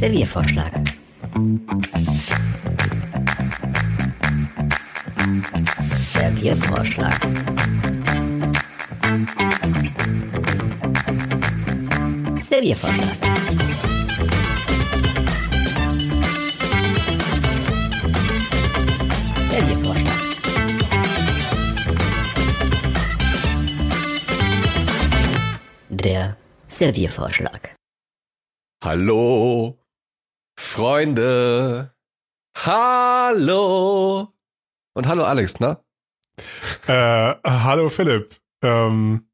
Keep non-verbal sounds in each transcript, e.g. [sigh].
Serviervorschlag. Serviervorschlag. Serviervorschlag. Serviervorschlag. Der Serviervorschlag. Hallo, Freunde. Hallo. Und hallo Alex, ne? Äh, hallo Philipp. Ähm,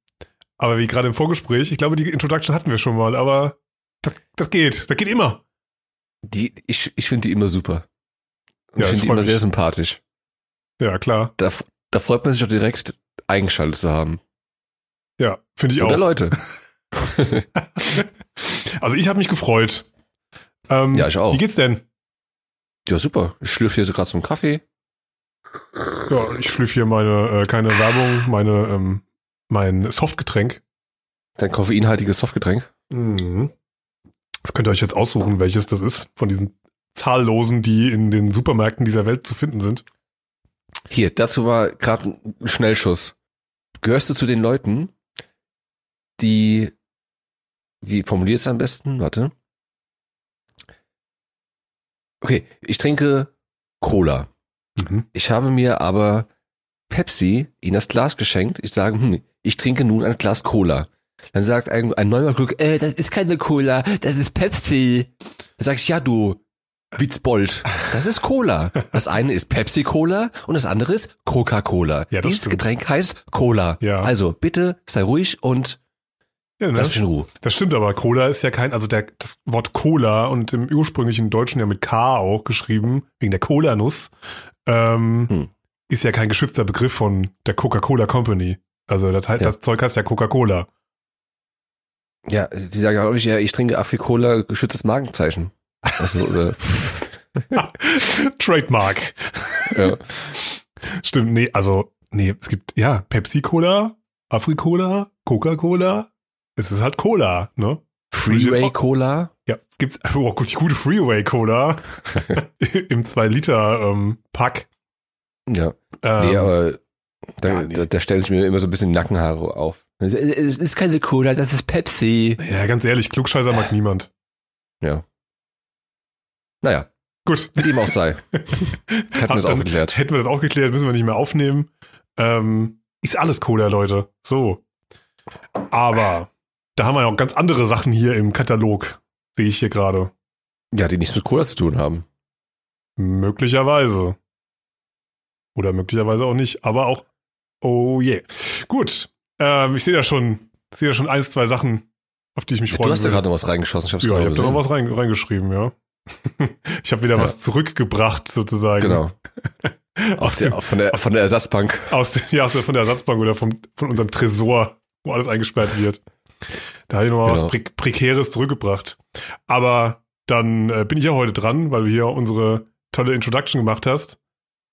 aber wie gerade im Vorgespräch, ich glaube, die Introduction hatten wir schon mal, aber das, das geht. Das geht immer. Die, ich ich finde die immer super. Ich Ja, finde ich die freu immer mich. sehr sympathisch. Ja, klar. Da, da freut man sich auch direkt eingeschaltet zu haben. Ja, finde ich Oder auch. Leute. [laughs] [laughs] Also ich habe mich gefreut. Ähm, Ja, ich auch. Wie geht's denn? Ja, super. Ich schlürfe hier so gerade so einen Kaffee. Ja, ich schlüpfe hier meine, äh, keine Werbung, meine, ähm, mein Softgetränk. Dein koffeinhaltiges Softgetränk. Mhm. Das könnt ihr euch jetzt aussuchen, welches das ist, von diesen zahllosen, die in den Supermärkten dieser Welt zu finden sind. Hier, dazu war gerade ein Schnellschuss. Gehörst du zu den Leuten, die, wie formuliert es am besten? Warte. Okay, ich trinke Cola. Mhm. Ich habe mir aber Pepsi in das Glas geschenkt. Ich sage, hm, ich trinke nun ein Glas Cola. Dann sagt ein, ein neuer Glück, äh, das ist keine Cola, das ist Pepsi. Dann sag ich, ja du, Witzbold, das ist Cola. Das eine ist Pepsi-Cola und das andere ist Coca-Cola. Ja, Dieses stimmt. Getränk heißt Cola. Ja. Also bitte sei ruhig und Ja, lass das, mich in Ruhe. das stimmt, aber Cola ist ja kein, also der, das Wort Cola und im ursprünglichen Deutschen ja mit K auch geschrieben, wegen der Cola-Nuss, ähm, Hm. ist ja kein geschützter Begriff von der Coca-Cola Company. Also das, heißt, Ja. das Zeug heißt ja Coca-Cola. Ja, die sagen auch nicht, ja, ich trinke Afri-Cola, geschütztes Markenzeichen. Also, oder, [laughs] [laughs] Trademark. ja. Stimmt, nee, also, nee, es gibt, ja, Pepsi-Cola, Afri-Cola, Coca-Cola. Es ist halt Cola, ne? Freeway-Cola. Ja, gibt's, oh gut, die gute Freeway-Cola [laughs] im 2-Liter-Pack. Ja. Ähm, Nee, aber da, nee. da, da stellen sich mir immer so ein bisschen Nackenhaare auf. Es ist keine Cola, das ist Pepsi. ja, ganz ehrlich, Klugscheißer mag niemand. Ja. Naja, Gut. wie dem auch sei. Hätten wir das auch geklärt. Hätten wir das auch geklärt, müssen wir nicht mehr aufnehmen. Ähm, ist alles Cola, Leute. So. Aber da haben wir ja auch ganz andere Sachen hier im Katalog, sehe ich hier gerade. Ja, die nichts mit Cola zu tun haben. Möglicherweise. Oder möglicherweise auch nicht, aber auch, oh je. Gut. Ähm, ich sehe da schon, sehe da schon eins, zwei Sachen, auf die ich mich freue. Du hast da gerade noch was reingeschossen. Ich hab's Ja, ich habe da noch was rein, reingeschrieben, ja. [laughs] ich habe wieder Ja. was zurückgebracht, sozusagen. Genau. [laughs] Aus der, dem, von, der, von der Ersatzbank. aus dem, ja, aus der, von der Ersatzbank oder vom, von unserem Tresor, wo alles eingesperrt wird. Da habe ich noch mal Genau. was Pre Prekäres zurückgebracht. Aber dann äh, bin ich ja heute dran, weil du hier unsere tolle Introduction gemacht hast.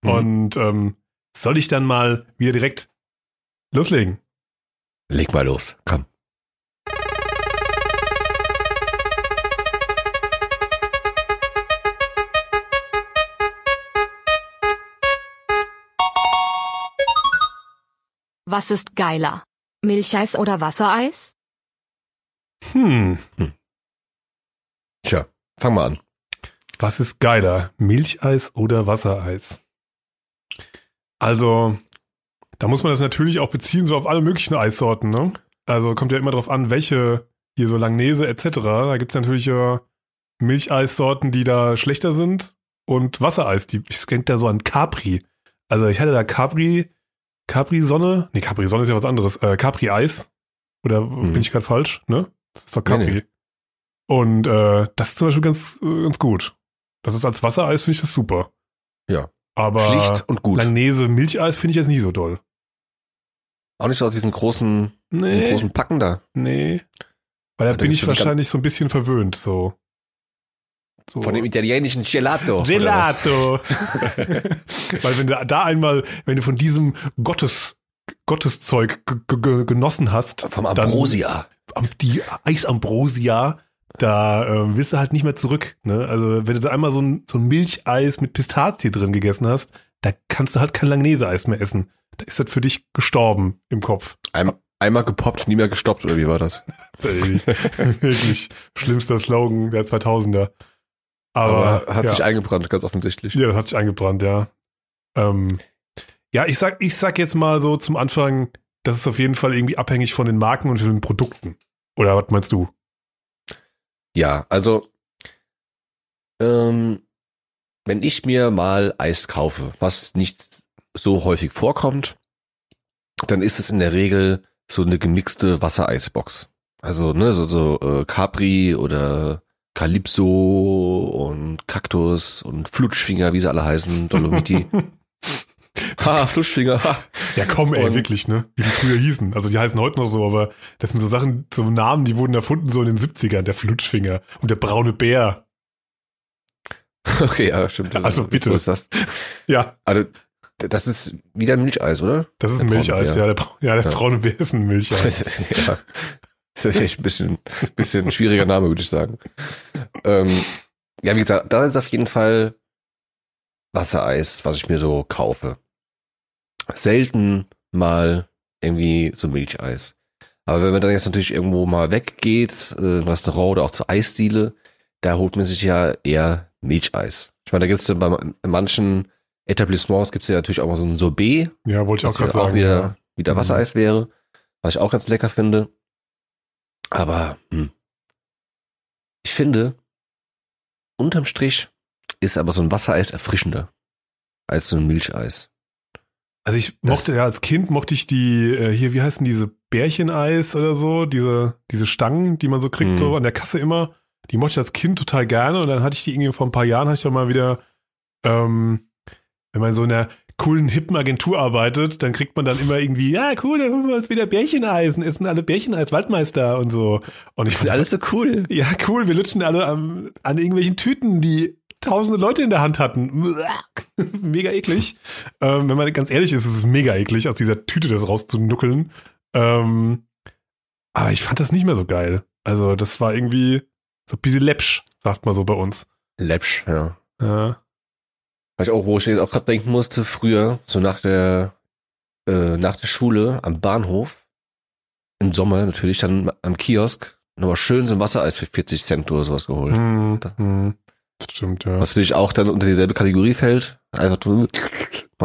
Mhm. Und ähm, soll ich dann mal wieder direkt loslegen? Leg mal los. Komm. Was ist geiler? Milcheis oder Wassereis? Hm, Tja, fang mal an. was ist geiler? Milcheis oder Wassereis? Also, da muss man das natürlich auch beziehen, so auf alle möglichen Eissorten, ne? Also kommt ja immer drauf an, welche, hier so Langnese etc. Da gibt's natürlich ja Milcheissorten, die da schlechter sind und Wassereis, die, ich denke da so an Capri. Also ich hatte da Capri, Capri-Sonne, nee, Capri-Sonne ist ja was anderes, äh, Capri-Eis. Oder Hm. bin ich gerade falsch, ne? Das ist doch Nee, Capri. nee. Und äh, das ist zum Beispiel ganz, ganz gut. Das ist als Wassereis, finde ich das super. Ja. Aber Schlicht und gut. Langnese Milcheis finde ich jetzt nicht so doll. Auch nicht so aus diesen großen, diesen Nee, großen Packen da. nee. Weil da bin ich wahrscheinlich so ein bisschen verwöhnt, so. so. Von dem italienischen Gelato. Gelato. [laughs] [laughs] Weil wenn du da einmal, wenn du von diesem Gottes, Gotteszeug genossen hast, Vom Ambrosia. Die Eisambrosia, da ähm, willst du halt nicht mehr zurück. Ne? Also wenn du da einmal so ein, so ein Milcheis mit Pistazie drin gegessen hast, da kannst du halt kein Langnese-Eis mehr essen. Da ist das für dich gestorben im Kopf. Ein, einmal gepoppt, nie mehr gestoppt, oder wie war das? [laughs] Wirklich schlimmster Slogan der 2000er. Aber, Aber hat ja. sich eingebrannt, ganz offensichtlich. Ja, das hat sich eingebrannt, ja. Ähm, ja, ich sag, ich sag jetzt mal so zum Anfang, das ist auf jeden Fall irgendwie abhängig von den Marken und von den Produkten. Oder was meinst du? Ja, also ähm, wenn ich mir mal Eis kaufe, was nicht so häufig vorkommt, dann ist es in der Regel so eine gemixte Wassereisbox. Also ne, so, so äh, Capri oder Calypso und Kaktus und Flutschfinger, wie sie alle heißen, Dolomiti. [laughs] [laughs] ha, Flutschfinger. Ha. [laughs] Ja, komm, ey, Und- wirklich, ne? Wie die früher hießen. Also die heißen heute noch so, aber das sind so Sachen, so Namen, die wurden erfunden so in den 70ern. Der Flutschfinger und der braune Bär. [laughs] Okay, ja, stimmt. Also bitte. Ist das. Ja, Also, das ist wieder ein Milcheis, oder? das ist ein Der Milcheis, ja. Der, ja, der Ja. braune Bär ist ein Milcheis. ja. Das ist echt ein bisschen, bisschen schwieriger Name, würde ich sagen. Ähm, ja, wie gesagt, das ist auf jeden Fall Wassereis, was ich mir so kaufe. Selten mal irgendwie so Milcheis. Aber wenn man dann jetzt natürlich irgendwo mal weggeht, äh, Restaurant oder auch zur Eisdiele, da holt man sich ja eher Milcheis. Ich meine, da gibt es bei ma- in manchen Etablissements gibt es ja natürlich auch mal so ein Sorbet, Ja, wollte ich auch gerade ja auch sagen. wieder, ja. wieder Mhm. Wassereis wäre, was ich auch ganz lecker finde. Aber hm. ich finde, unterm Strich ist aber so ein Wassereis erfrischender als so ein Milcheis. Also ich Das- mochte ja als Kind mochte ich die äh, hier wie heißen diese Bärcheneis oder so diese diese Stangen, die man so kriegt Mhm. so an der Kasse immer. Die mochte ich als Kind total gerne und dann hatte ich die irgendwie vor ein paar Jahren hatte ich dann mal wieder ähm, wenn man so in einer coolen hippen Agentur arbeitet, dann kriegt man dann immer irgendwie ja cool, dann holen wir uns wieder Bärcheneis und essen alle Bärcheneis Waldmeister und so. Und ich fand das so cool. ja, cool. Wir lutschen alle am, an irgendwelchen Tüten, die tausende Leute in der Hand hatten. [laughs] mega eklig. Ähm, wenn man ganz ehrlich ist, ist es mega eklig, aus dieser Tüte das rauszunuckeln. Ähm, aber ich fand das nicht mehr so geil. Also, das war irgendwie so ein bisschen läppsch, sagt man so bei uns. Läppsch, ja. Ja. Weil ich auch, wo ich jetzt auch gerade denken musste, früher, so nach der, äh, nach der Schule am Bahnhof, im Sommer natürlich, dann am Kiosk, nochmal schön so ein Wassereis für 40 Cent oder sowas geholt. Hm. Das stimmt, ja. Was natürlich auch dann unter dieselbe Kategorie fällt. Einfach du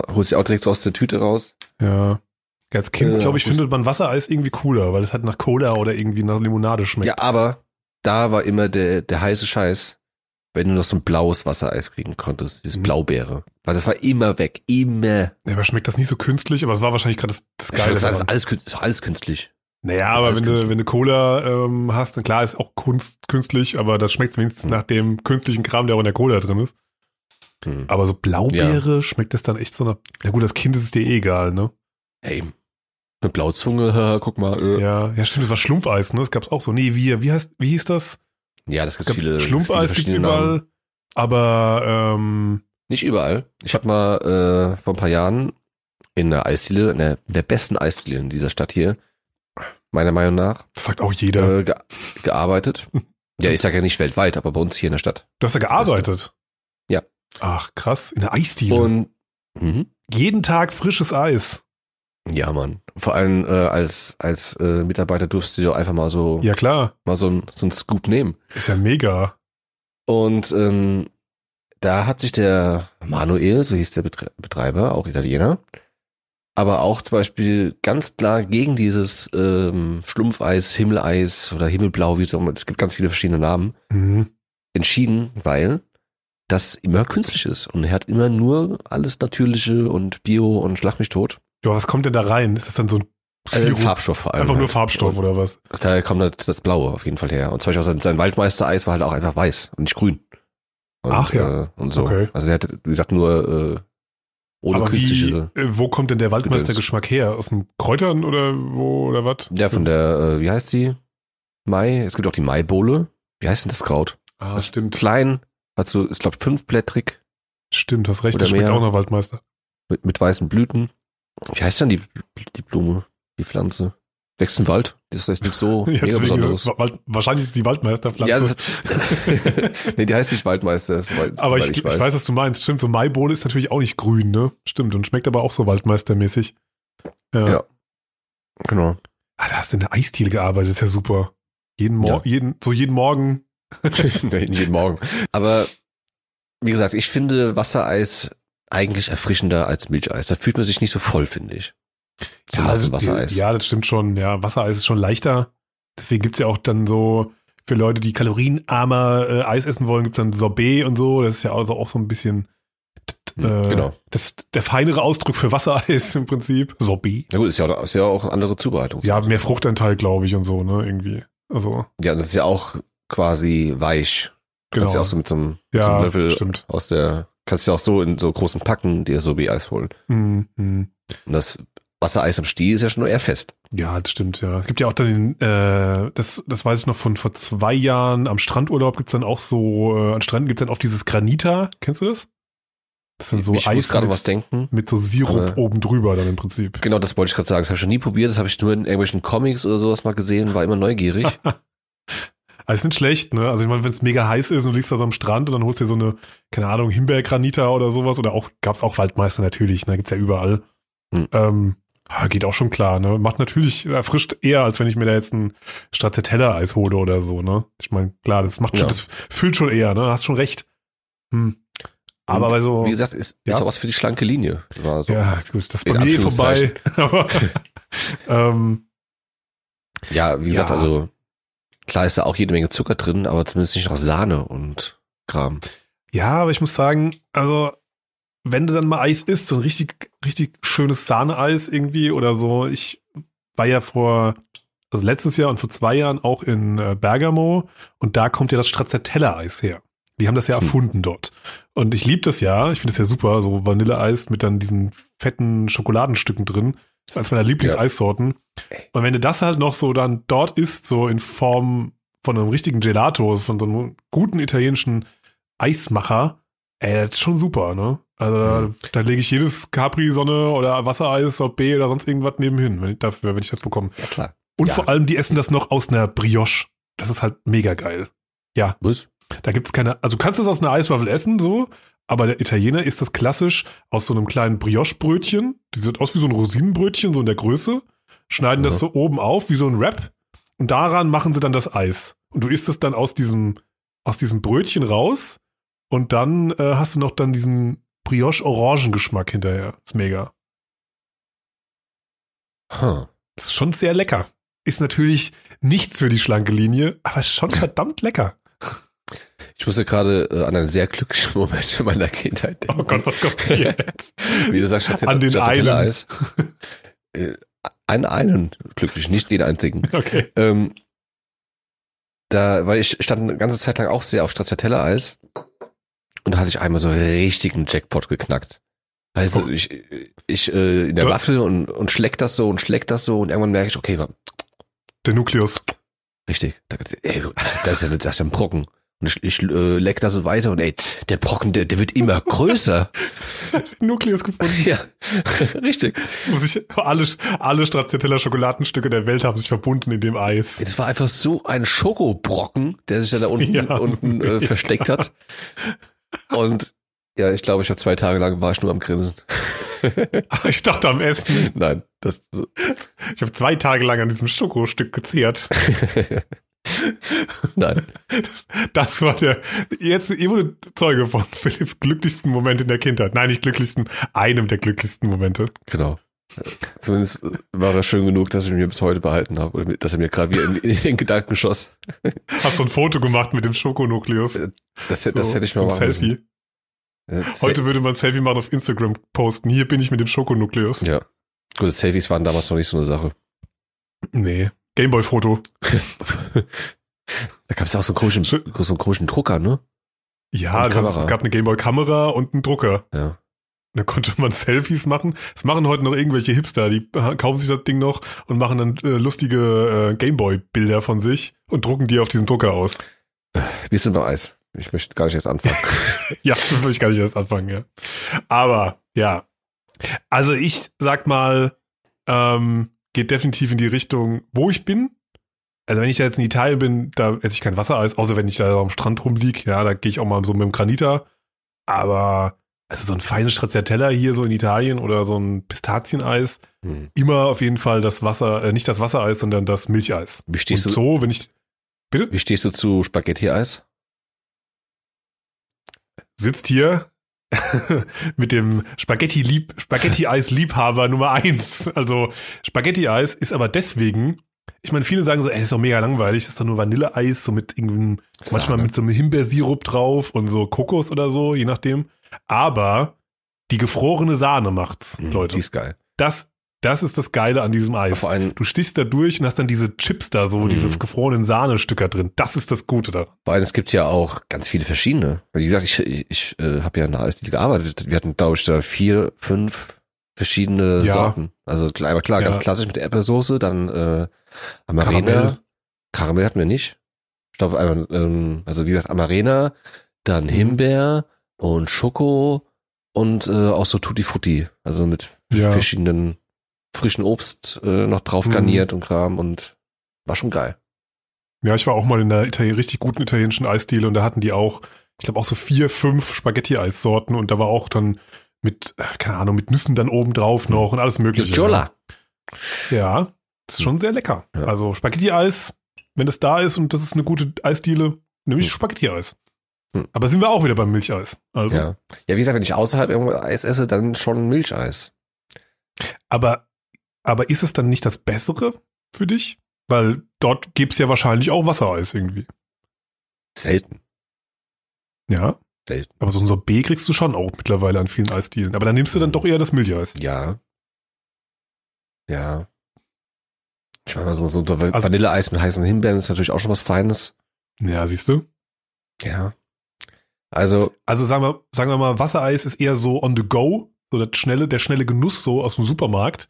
holst dir auch direkt so aus der Tüte raus. Ja. Als Kind, Ja, glaube ich, findet man Wassereis irgendwie cooler, weil es halt nach Cola oder irgendwie nach Limonade schmeckt. Ja, aber da war immer der, der heiße Scheiß, wenn du noch so ein blaues Wassereis kriegen konntest, dieses Mhm. Blaubeere. Weil das war immer weg, immer. Ja, aber schmeckt das nicht so künstlich, aber es war wahrscheinlich gerade das, das Geile. das, daran. alles, ist alles künstlich. Naja, aber wenn du, wenn du Cola ähm, hast, dann klar ist auch Kunst, künstlich, aber das schmeckt wenigstens Hm. nach dem künstlichen Kram, der auch in der Cola drin ist. Hm. Aber so Blaubeere schmeckt es dann echt so nach. Na gut, das Kind ist es dir eh egal, ne? Hey, mit Blauzunge, [laughs] guck mal. Äh. Ja, ja, stimmt, das war Schlumpfeis, ne? Das gab's auch so. Nee, wie, wie heißt, wie hieß das? Ja, das Es gibt gab viele. Schlumpfeis viele gibt's überall, Namen. aber ähm, Nicht überall. Ich habe mal äh, vor ein paar Jahren in der Eisdiele, in der, in der besten Eisdiele in dieser Stadt hier, meiner Meinung nach, das sagt auch jeder. äh, ge gearbeitet. [laughs] Ja, ich sage ja nicht weltweit, aber bei uns hier in der Stadt. du hast ja gearbeitet. Ja. Ach, krass. In der Eisdiele. Und mhm. Jeden Tag frisches Eis. ja, Mann. Vor allem äh, als als äh, Mitarbeiter durfst du ja einfach mal so Ja, klar. mal so ein so ein Scoop nehmen. Ist ja mega. Und ähm, da hat sich der Manuel, so hieß der Betre Betreiber, auch Italiener, aber auch zum Beispiel ganz klar gegen dieses ähm, Schlumpfeis, Himmeleis oder Himmelblau, wie es auch immer, es gibt ganz viele verschiedene Namen, Mhm. entschieden, weil das immer künstlich ist. Und er hat immer nur alles Natürliche und Bio und Schlag mich tot. Ja, was kommt denn da rein? Ist das dann so ein Also? Farbstoff vor allem. Einfach nur halt. Farbstoff Und oder was? Da kommt halt das Blaue auf jeden Fall her. Und zum Beispiel auch sein, sein Waldmeister-Eis war halt auch einfach weiß und nicht grün. Und, Ach ja. Äh, und so. Okay. Also der hat, wie gesagt, nur äh, ohne Aber wie, künstliche. äh, wo kommt denn der Waldmeistergeschmack her? Aus den Kräutern oder wo oder was? Ja, von der, äh, wie heißt die? Mai. Es gibt auch die Maibohle. Wie heißt denn das Kraut? Ah, Das stimmt. Klein, hast du, ist glaube fünfblättrig Stimmt, hast recht. Oder Das schmeckt mehr. auch nach Waldmeister. mit, mit weißen Blüten. Wie heißt denn die, die Blume, die Pflanze? Wächst im Wald. Das ist nicht so [laughs] Ja, mega besonderes. Wald, wahrscheinlich ist es die Waldmeisterpflanze. Ja, das, [laughs] nee, die heißt nicht Waldmeister. aber ich, soweit ich, weiß. was du meinst. Stimmt, so Maibohne ist natürlich auch nicht grün, ne? Stimmt, und schmeckt aber auch so waldmeistermäßig. Ja. Ja. Genau. Ah, da hast du in der Eisdiele gearbeitet, ist ja super. Jeden, Mor Ja. jeden, so jeden Morgen. [laughs] Nein, jeden Morgen. Aber wie gesagt, ich finde Wassereis eigentlich erfrischender als Milcheis. Da fühlt man sich nicht so voll, finde ich. So nass im Wassereis. ja, das stimmt schon. Ja, Wassereis ist schon leichter. Deswegen gibt's ja auch dann so, für Leute, die kalorienarmer äh, Eis essen wollen, gibt's dann Sorbet und so. Das ist ja also auch so ein bisschen Hm, äh, genau. das, der feinere Ausdruck für Wassereis im Prinzip. Sorbet. Na gut, ist ja, auch- ist ja auch eine andere Zubereitung. Ja, mehr Fruchtanteil, glaube ich, und so, ne, irgendwie. Also, Ja, das ist ja auch quasi weich. genau. Kannst ja auch so mit so einem, so ja, einem Löffel stimmt. aus der, kannst ja auch so in so großen Packen dir so wie Eis holen. Mhm. mhm. Und das Wassereis am Stiel ist ja schon eher fest. Ja, das stimmt, ja. Es gibt ja auch dann, äh, das, das weiß ich noch von vor zwei Jahren, am Strandurlaub gibt's dann auch so, äh, an Stränden gibt's dann oft dieses Granita, kennst du das? Das dann so ich Eis gerade was denken. mit so Sirup Aber- oben drüber dann im Prinzip. Genau, das wollte ich gerade sagen. Das habe ich schon nie probiert. Das habe ich nur in irgendwelchen Comics oder sowas mal gesehen. War immer neugierig. [laughs] Also ist nicht schlecht, ne? Also ich meine, wenn es mega heiß ist und du liegst da so am Strand und dann holst du dir so eine, keine Ahnung, Himbeergranita oder sowas oder auch, gab's auch Waldmeister natürlich, ne? Gibt's ja überall. Hm. Ähm, geht auch schon klar, ne? Macht natürlich, erfrischt eher, als wenn ich mir da jetzt ein Stracciatella-Eis hole oder so, ne? Ich meine, klar, das macht schon, Ja. das füllt schon eher, ne? Hast schon recht. Hm. Aber Und bei so, Wie gesagt, ist, ist Ja. auch was für die schlanke Linie. War so. ja, ist gut, das ist bei mir eh vorbei. Aber, [laughs] ähm, Ja, wie gesagt, Ja. also klar ist da auch jede Menge Zucker drin, aber zumindest nicht noch Sahne und Kram. Ja, aber ich muss sagen, also wenn du dann mal Eis isst, so ein richtig, richtig schönes Sahneeis irgendwie oder so. Ich war ja vor, also letztes Jahr und vor zwei Jahren auch in äh, Bergamo und da kommt ja das Stracciatella-Eis her. Die haben das ja Hm. erfunden dort. Und ich liebe das ja. Ich finde das ja super, so Vanilleeis mit dann diesen fetten Schokoladenstücken drin. Das ist eines meiner Lieblingseissorten. Und wenn du das halt noch so dann dort isst, so in Form von einem richtigen Gelato, von so einem guten italienischen Eismacher, ey, das ist schon super, ne? Also da, Mhm. da lege ich jedes Capri-Sonne oder Wassereis, Sorbet oder sonst irgendwas nebenhin, wenn ich dafür, wenn ich das bekomme. Ja, klar. Und Ja. vor allem, die essen das noch aus einer Brioche. Das ist halt mega geil. Was? Da gibt's keine, also du kannst es aus einer Eiswaffel essen, so, aber der Italiener isst das klassisch aus so einem kleinen Brioche-Brötchen. Die sieht aus wie so ein Rosinenbrötchen, so in der Größe. Schneiden das Ja. so oben auf, wie so ein Wrap. Und daran machen sie dann das Eis. Und du isst es dann aus diesem, aus diesem Brötchen raus. Und dann äh, hast du noch dann diesen Brioche-Orangengeschmack hinterher. Ist mega. Huh. Das ist schon sehr lecker. Ist natürlich nichts für die schlanke Linie, aber schon verdammt lecker. Ich musste gerade äh, an einen sehr glücklichen [laughs] Moment in meiner Kindheit denken. Oh Gott, was kommt denn jetzt? [laughs] Wie du sagst, An den einen. Eis. Äh, einen, einen glücklich, nicht den einzigen. [laughs] Okay. Ähm, da, weil ich stand eine ganze Zeit lang auch sehr auf Stracciatella-Eis und da hatte ich einmal so richtigen Jackpot geknackt. Also Oh. ich, ich äh, in der Du- Waffel und, und schleck das so und schleck das so und irgendwann merke ich, okay, Der Nukleus. richtig, da, ey, das, das, ist ja, das ist ja ein Brocken. Und ich, ich äh, leck da so weiter und ey, der Brocken, der, der wird immer [laughs] größer. Nukleus gefunden. [laughs] ja, [laughs] richtig. Muss ich, alle, alle Stracciatella Schokoladenstücke der Welt haben sich verbunden in dem Eis. Es war einfach so ein Schokobrocken, der sich dann da unten, Ja. unten äh, versteckt hat. Und ja, ich glaube, ich habe zwei Tage lang war ich nur am Grinsen. [laughs] Ich dachte am Essen. Nein, das so, Ich habe zwei Tage lang an diesem Schokostück gezehrt. [laughs] nein. Das, das war der, jetzt, ihr wurde Zeuge von Philipps glücklichsten Moment in der Kindheit. Nein, nicht glücklichsten, einem der glücklichsten Momente. Genau. Zumindest war er schön genug, dass ich ihn mir bis heute behalten habe. Oder dass er mir gerade wieder in, in den Gedanken schoss. Hast du ein Foto gemacht mit dem Schokonukleus? Das, hätte- das So, hätte ich mal machen Selfie. müssen. Das- Heute würde man ein Selfie machen auf Instagram posten. Hier bin ich mit dem Schokonukleus. Ja. Gut, Selfies waren damals noch nicht so eine Sache. Nee. Gameboy-Foto. [laughs] Da gab es ja auch so einen komischen, so einen komischen Drucker, ne? Ja, das, es gab eine Gameboy-Kamera und einen Drucker. Ja. Da konnte man Selfies machen. Das machen heute noch irgendwelche Hipster, die kaufen sich das Ding noch und machen dann äh, lustige äh, Gameboy-Bilder von sich und drucken die auf diesen Drucker aus. Wir sind bei Eis. Ich möchte gar nicht jetzt anfangen. [laughs] Ja, da will ich gar nicht erst anfangen, ja. Aber, ja. Also ich sag mal, ähm, geht definitiv in die Richtung, wo ich bin. Also wenn ich da jetzt in Italien bin, da esse ich kein Wassereis, außer wenn ich da am Strand rumlieg. Ja, da gehe ich auch mal so mit dem Granita. Aber also so ein feines Stracciatella hier so in Italien oder so ein Pistazieneis, Hm. immer auf jeden Fall das Wasser, äh, nicht das Wassereis, sondern das Milcheis. Wie stehst, Und du, so, wenn ich, bitte, wie stehst du zu Spaghetti-Eis? sitzt hier [laughs] mit dem Spaghetti-Lieb, Spaghetti-Eis-Liebhaber Nummer eins. Also Spaghetti-Eis ist aber deswegen, ich meine, viele sagen so, ey, das ist doch mega langweilig, das ist doch nur Vanilleeis, so mit irgendeinem, manchmal Sahne. mit so einem Himbeersirup drauf und so Kokos oder so, je nachdem. Aber die gefrorene Sahne macht's, Hm, Leute. Die ist geil. Das, das ist das Geile an diesem Eis. Vor allem, Du stichst da durch und hast dann diese Chips da, so Mhm. diese gefrorenen Sahnestücker drin. Das ist das Gute daran. vor allem, es gibt ja auch ganz viele verschiedene. Wie gesagt, ich, ich, ich äh, habe ja in der Eisdiele gearbeitet. Wir hatten, glaube ich, da vier, fünf verschiedene Ja. Sorten. Also klar, aber klar, Ja. ganz klassisch mit der Äpfelsoße, dann äh, Amarena. Karamell. Karamell. hatten wir nicht. Ich glaube, ähm, also wie gesagt, Amarena, dann Mhm. Himbeer und Schoko und äh, auch so Tutti Frutti. Also mit Ja. verschiedenen frischen Obst äh, noch drauf Mhm. garniert und Kram und war schon geil. Ja, ich war auch mal in einer Italien richtig guten italienischen Eisdiele und da hatten die auch, ich glaube auch so vier, fünf Spaghetti-Eissorten und da war auch dann mit, äh, keine Ahnung, mit Nüssen dann oben drauf noch und alles mögliche. Jola. Ja, das ist schon sehr lecker. Ja. Also Spaghetti-Eis, wenn das da ist und das ist eine gute Eisdiele, nehme ich Hm. Spaghetti-Eis. Hm. Aber sind wir auch wieder beim Milcheis. Also, Ja. ja, wie gesagt, wenn ich außerhalb irgendwo Eis esse, dann schon Milcheis. aber, aber ist es dann nicht das Bessere für dich? Weil dort gibt's ja wahrscheinlich auch Wassereis irgendwie. Selten. Ja. Selten. Aber so ein Sorbet kriegst du schon auch mittlerweile an vielen Eisdielen. Aber dann nimmst du dann doch eher das Milcheis. Ja. Ja. Ich meine, so, so Also- Vanilleeis mit heißen Himbeeren ist natürlich auch schon was Feines. Ja, siehst du? Ja. Also, Also sagen wir, sagen wir mal, Wassereis ist eher so on the go, so das schnelle, der schnelle Genuss so aus dem Supermarkt.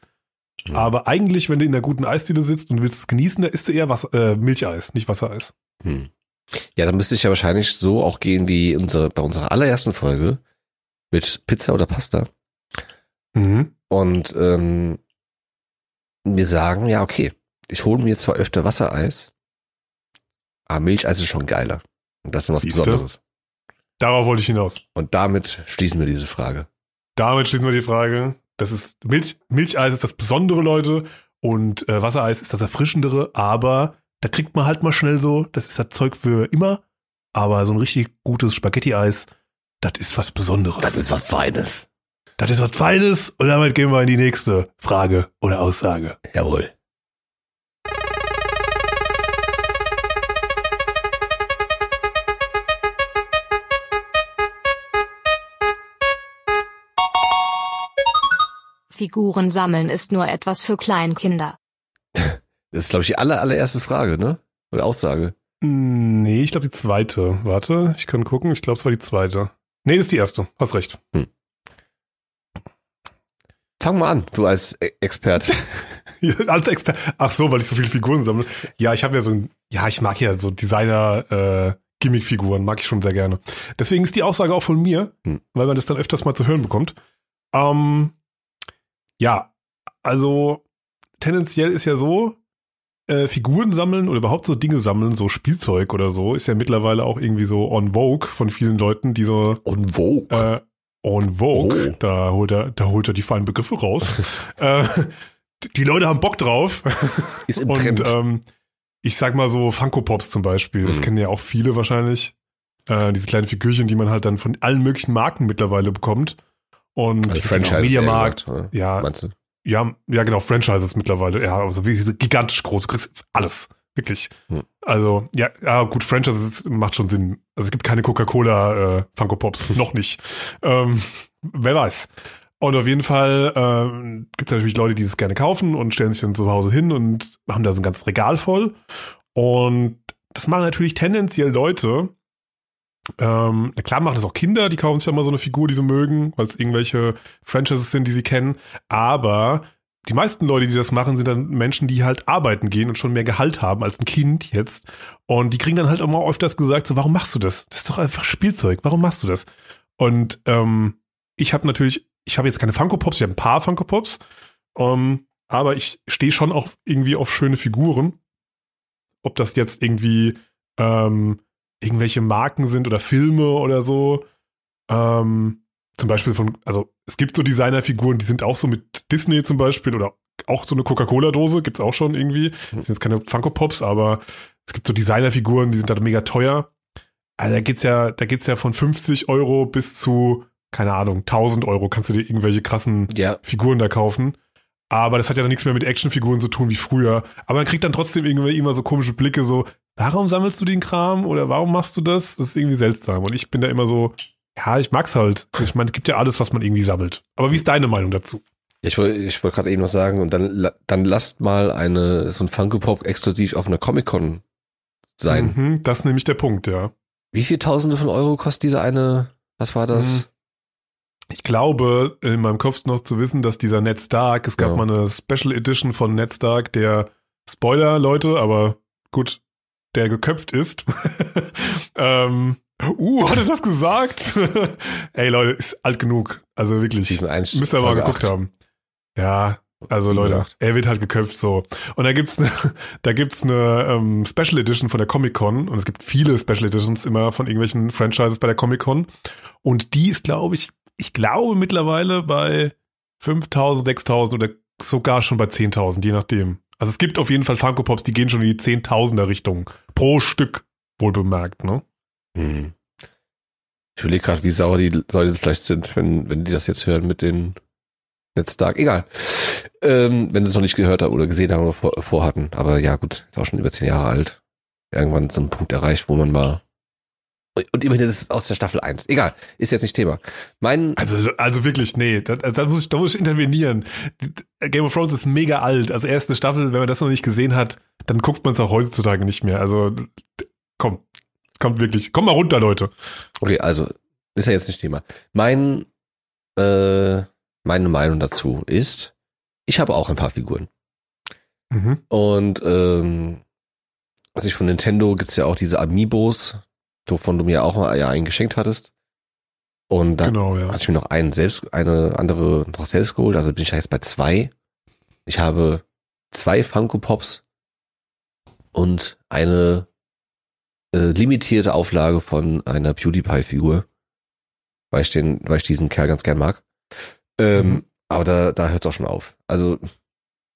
Mhm. Aber eigentlich, wenn du in der guten Eisdiele sitzt und willst es genießen, da isst du eher Wasser, äh, Milcheis, nicht Wassereis. hm. ja, dann müsste ich ja wahrscheinlich so auch gehen wie unsere, bei unserer allerersten Folge mit Pizza oder Pasta. Mhm. Und ähm, wir sagen, ja, okay, ich hole mir zwar öfter Wassereis, aber Milcheis ist schon geiler. Und das ist was Siehste? Besonderes. Darauf wollte ich hinaus. Und damit schließen wir diese Frage. Damit schließen wir die Frage. Das ist Milch, Milcheis ist das Besondere, Leute. Und äh, Wassereis ist das Erfrischendere, aber da kriegt man halt mal schnell so, das ist das Zeug für immer. Aber so ein richtig gutes Spaghetti-Eis, das ist was Besonderes. Das ist was Feines. Das ist was Feines. Und damit gehen wir in die nächste Frage oder Aussage. Jawohl. Figuren sammeln ist nur etwas für Kleinkinder. [laughs] Das ist, glaube ich, die aller, allererste Frage, ne? Oder Aussage. Hm, Nee, ich glaube die zweite. Warte, ich kann gucken. Ich glaube, es war die zweite. Nee, das ist die erste. Hast recht. Fang mal an, du als E- Expert. [laughs] Ja, Als Experte. Ach so, weil ich so viele Figuren sammle. Ja, ich habe ja so ein, ja, ich mag ja so Designer äh, Gimmick-Figuren, mag ich schon sehr gerne. Deswegen ist die Aussage auch von mir, Hm. weil man das dann öfters mal zu hören bekommt. Ähm, ja, also tendenziell ist ja so, äh, Figuren sammeln oder überhaupt so Dinge sammeln, so Spielzeug oder so, ist ja mittlerweile auch irgendwie so on Vogue von vielen Leuten, die so Und wo? äh, on Vogue, Oh. da holt er, da holt er die feinen Begriffe raus. [laughs] äh, die Leute haben Bock drauf. Ist im Und Trend. ähm, ich sag mal so Funko Pops zum Beispiel, das Mhm. kennen ja auch viele wahrscheinlich. Äh, diese kleinen Figürchen, die man halt dann von allen möglichen Marken mittlerweile bekommt. Und also Franchise. Mediamarkt, gesagt, ja, Meinst du? ja, ja, genau, Franchises mittlerweile. Ja, also wie diese gigantisch groß. Du kriegst alles. Wirklich. Hm. Also, ja, ja, gut, Franchises macht schon Sinn. Also es gibt keine Coca-Cola äh, Funko Pops. [laughs] Noch nicht. Ähm, wer weiß. Und auf jeden Fall ähm, gibt es natürlich Leute, die das gerne kaufen und stellen sich dann zu Hause hin und haben da so ein ganzes Regal voll. Und das machen natürlich tendenziell Leute. Ähm, klar machen das auch Kinder, die kaufen sich dann mal so eine Figur, die sie mögen, weil es irgendwelche Franchises sind, die sie kennen. Aber die meisten Leute, die das machen, sind dann Menschen, die halt arbeiten gehen und schon mehr Gehalt haben als ein Kind jetzt. Und die kriegen dann halt immer öfters gesagt, so, warum machst du das? Das ist doch einfach Spielzeug. Warum machst du das? Und ähm, ich habe natürlich, ich habe jetzt keine Funko Pops, ich habe ein paar Funko Pops. Ähm, aber ich stehe schon auch irgendwie auf schöne Figuren. Ob das jetzt irgendwie ähm, irgendwelche Marken sind oder Filme oder so. Ähm, zum Beispiel von, also es gibt so Designerfiguren, die sind auch so mit Disney zum Beispiel oder auch so eine Coca-Cola-Dose, gibt's auch schon irgendwie. Das sind jetzt keine Funko Pops, aber es gibt so Designerfiguren, die sind da mega teuer. Also da geht's ja, da geht's ja von 50 Euro bis zu, keine Ahnung, 1000 Euro kannst du dir irgendwelche krassen Ja, Figuren da kaufen. Aber das hat ja dann nichts mehr mit Actionfiguren zu tun wie früher. Aber man kriegt dann trotzdem irgendwie immer so komische Blicke, so, warum sammelst du den Kram oder warum machst du das? Das ist irgendwie seltsam. Und ich bin da immer so, ja, ich mag's halt. Ich meine, es gibt ja alles, was man irgendwie sammelt. Aber wie ist deine Meinung dazu? ich wollte ich wollte gerade eben noch sagen, und dann, dann lasst mal eine, so ein Funko Pop exklusiv auf einer Comic-Con sein. Mhm, das ist nämlich der Punkt, ja. Wie viel Tausende von Euro kostet diese eine, was war das? Ich glaube, in meinem Kopf noch zu wissen, dass dieser Ned Stark, es gab Ja. mal eine Special Edition von Ned Stark, der Spoiler, Leute, aber gut, der geköpft ist. [laughs] ähm, uh, hat er das gesagt? [laughs] Ey, Leute, ist alt genug. Also wirklich. 1. Müsst ihr mal geguckt 8. haben. Ja, also Leute, er wird halt geköpft so. Und da gibt's ne, [laughs] da gibt's eine ähm, Special Edition von der Comic Con und es gibt viele Special Editions immer von irgendwelchen Franchises bei der Comic Con und die ist, glaube ich, ich glaube mittlerweile bei 5.000, 6.000 oder sogar schon bei 10.000, je nachdem. Also es gibt auf jeden Fall Funko Pops, die gehen schon in die Zehntausender Richtung pro Stück, wohl bemerkt, ne? Hm. Ich überlege gerade, wie sauer die Leute vielleicht sind, wenn, wenn die das jetzt hören mit den Netztag. Egal. Ähm, wenn sie es noch nicht gehört haben oder gesehen haben oder vor, vorhatten. Aber ja, gut, ist auch schon über zehn Jahre alt. Irgendwann so einen Punkt erreicht, wo man mal. Und immerhin ist es aus der Staffel 1. Egal, ist jetzt nicht Thema. Mein, Also, also wirklich, nee, da, da, muss ich, da muss ich intervenieren. Game of Thrones ist mega alt. Also erste Staffel, wenn man das noch nicht gesehen hat, dann guckt man es auch heutzutage nicht mehr. Also komm, kommt wirklich, komm mal runter, Leute. okay, also, ist ja jetzt nicht Thema. Mein, äh, meine Meinung dazu ist, ich habe auch ein paar Figuren. Mhm. Und ähm, was ich von Nintendo gibt's ja auch diese Amiibos, wovon du mir auch mal ja einen geschenkt hattest. Und da Genau, ja. hatte ich mir noch einen selbst, eine andere noch selbst geholt. Also bin ich jetzt bei zwei. Ich habe zwei Funko Pops und eine äh, limitierte Auflage von einer PewDiePie-Figur, weil ich den, weil ich diesen Kerl ganz gern mag. Ähm, Mhm. Aber da, da hört es auch schon auf. Also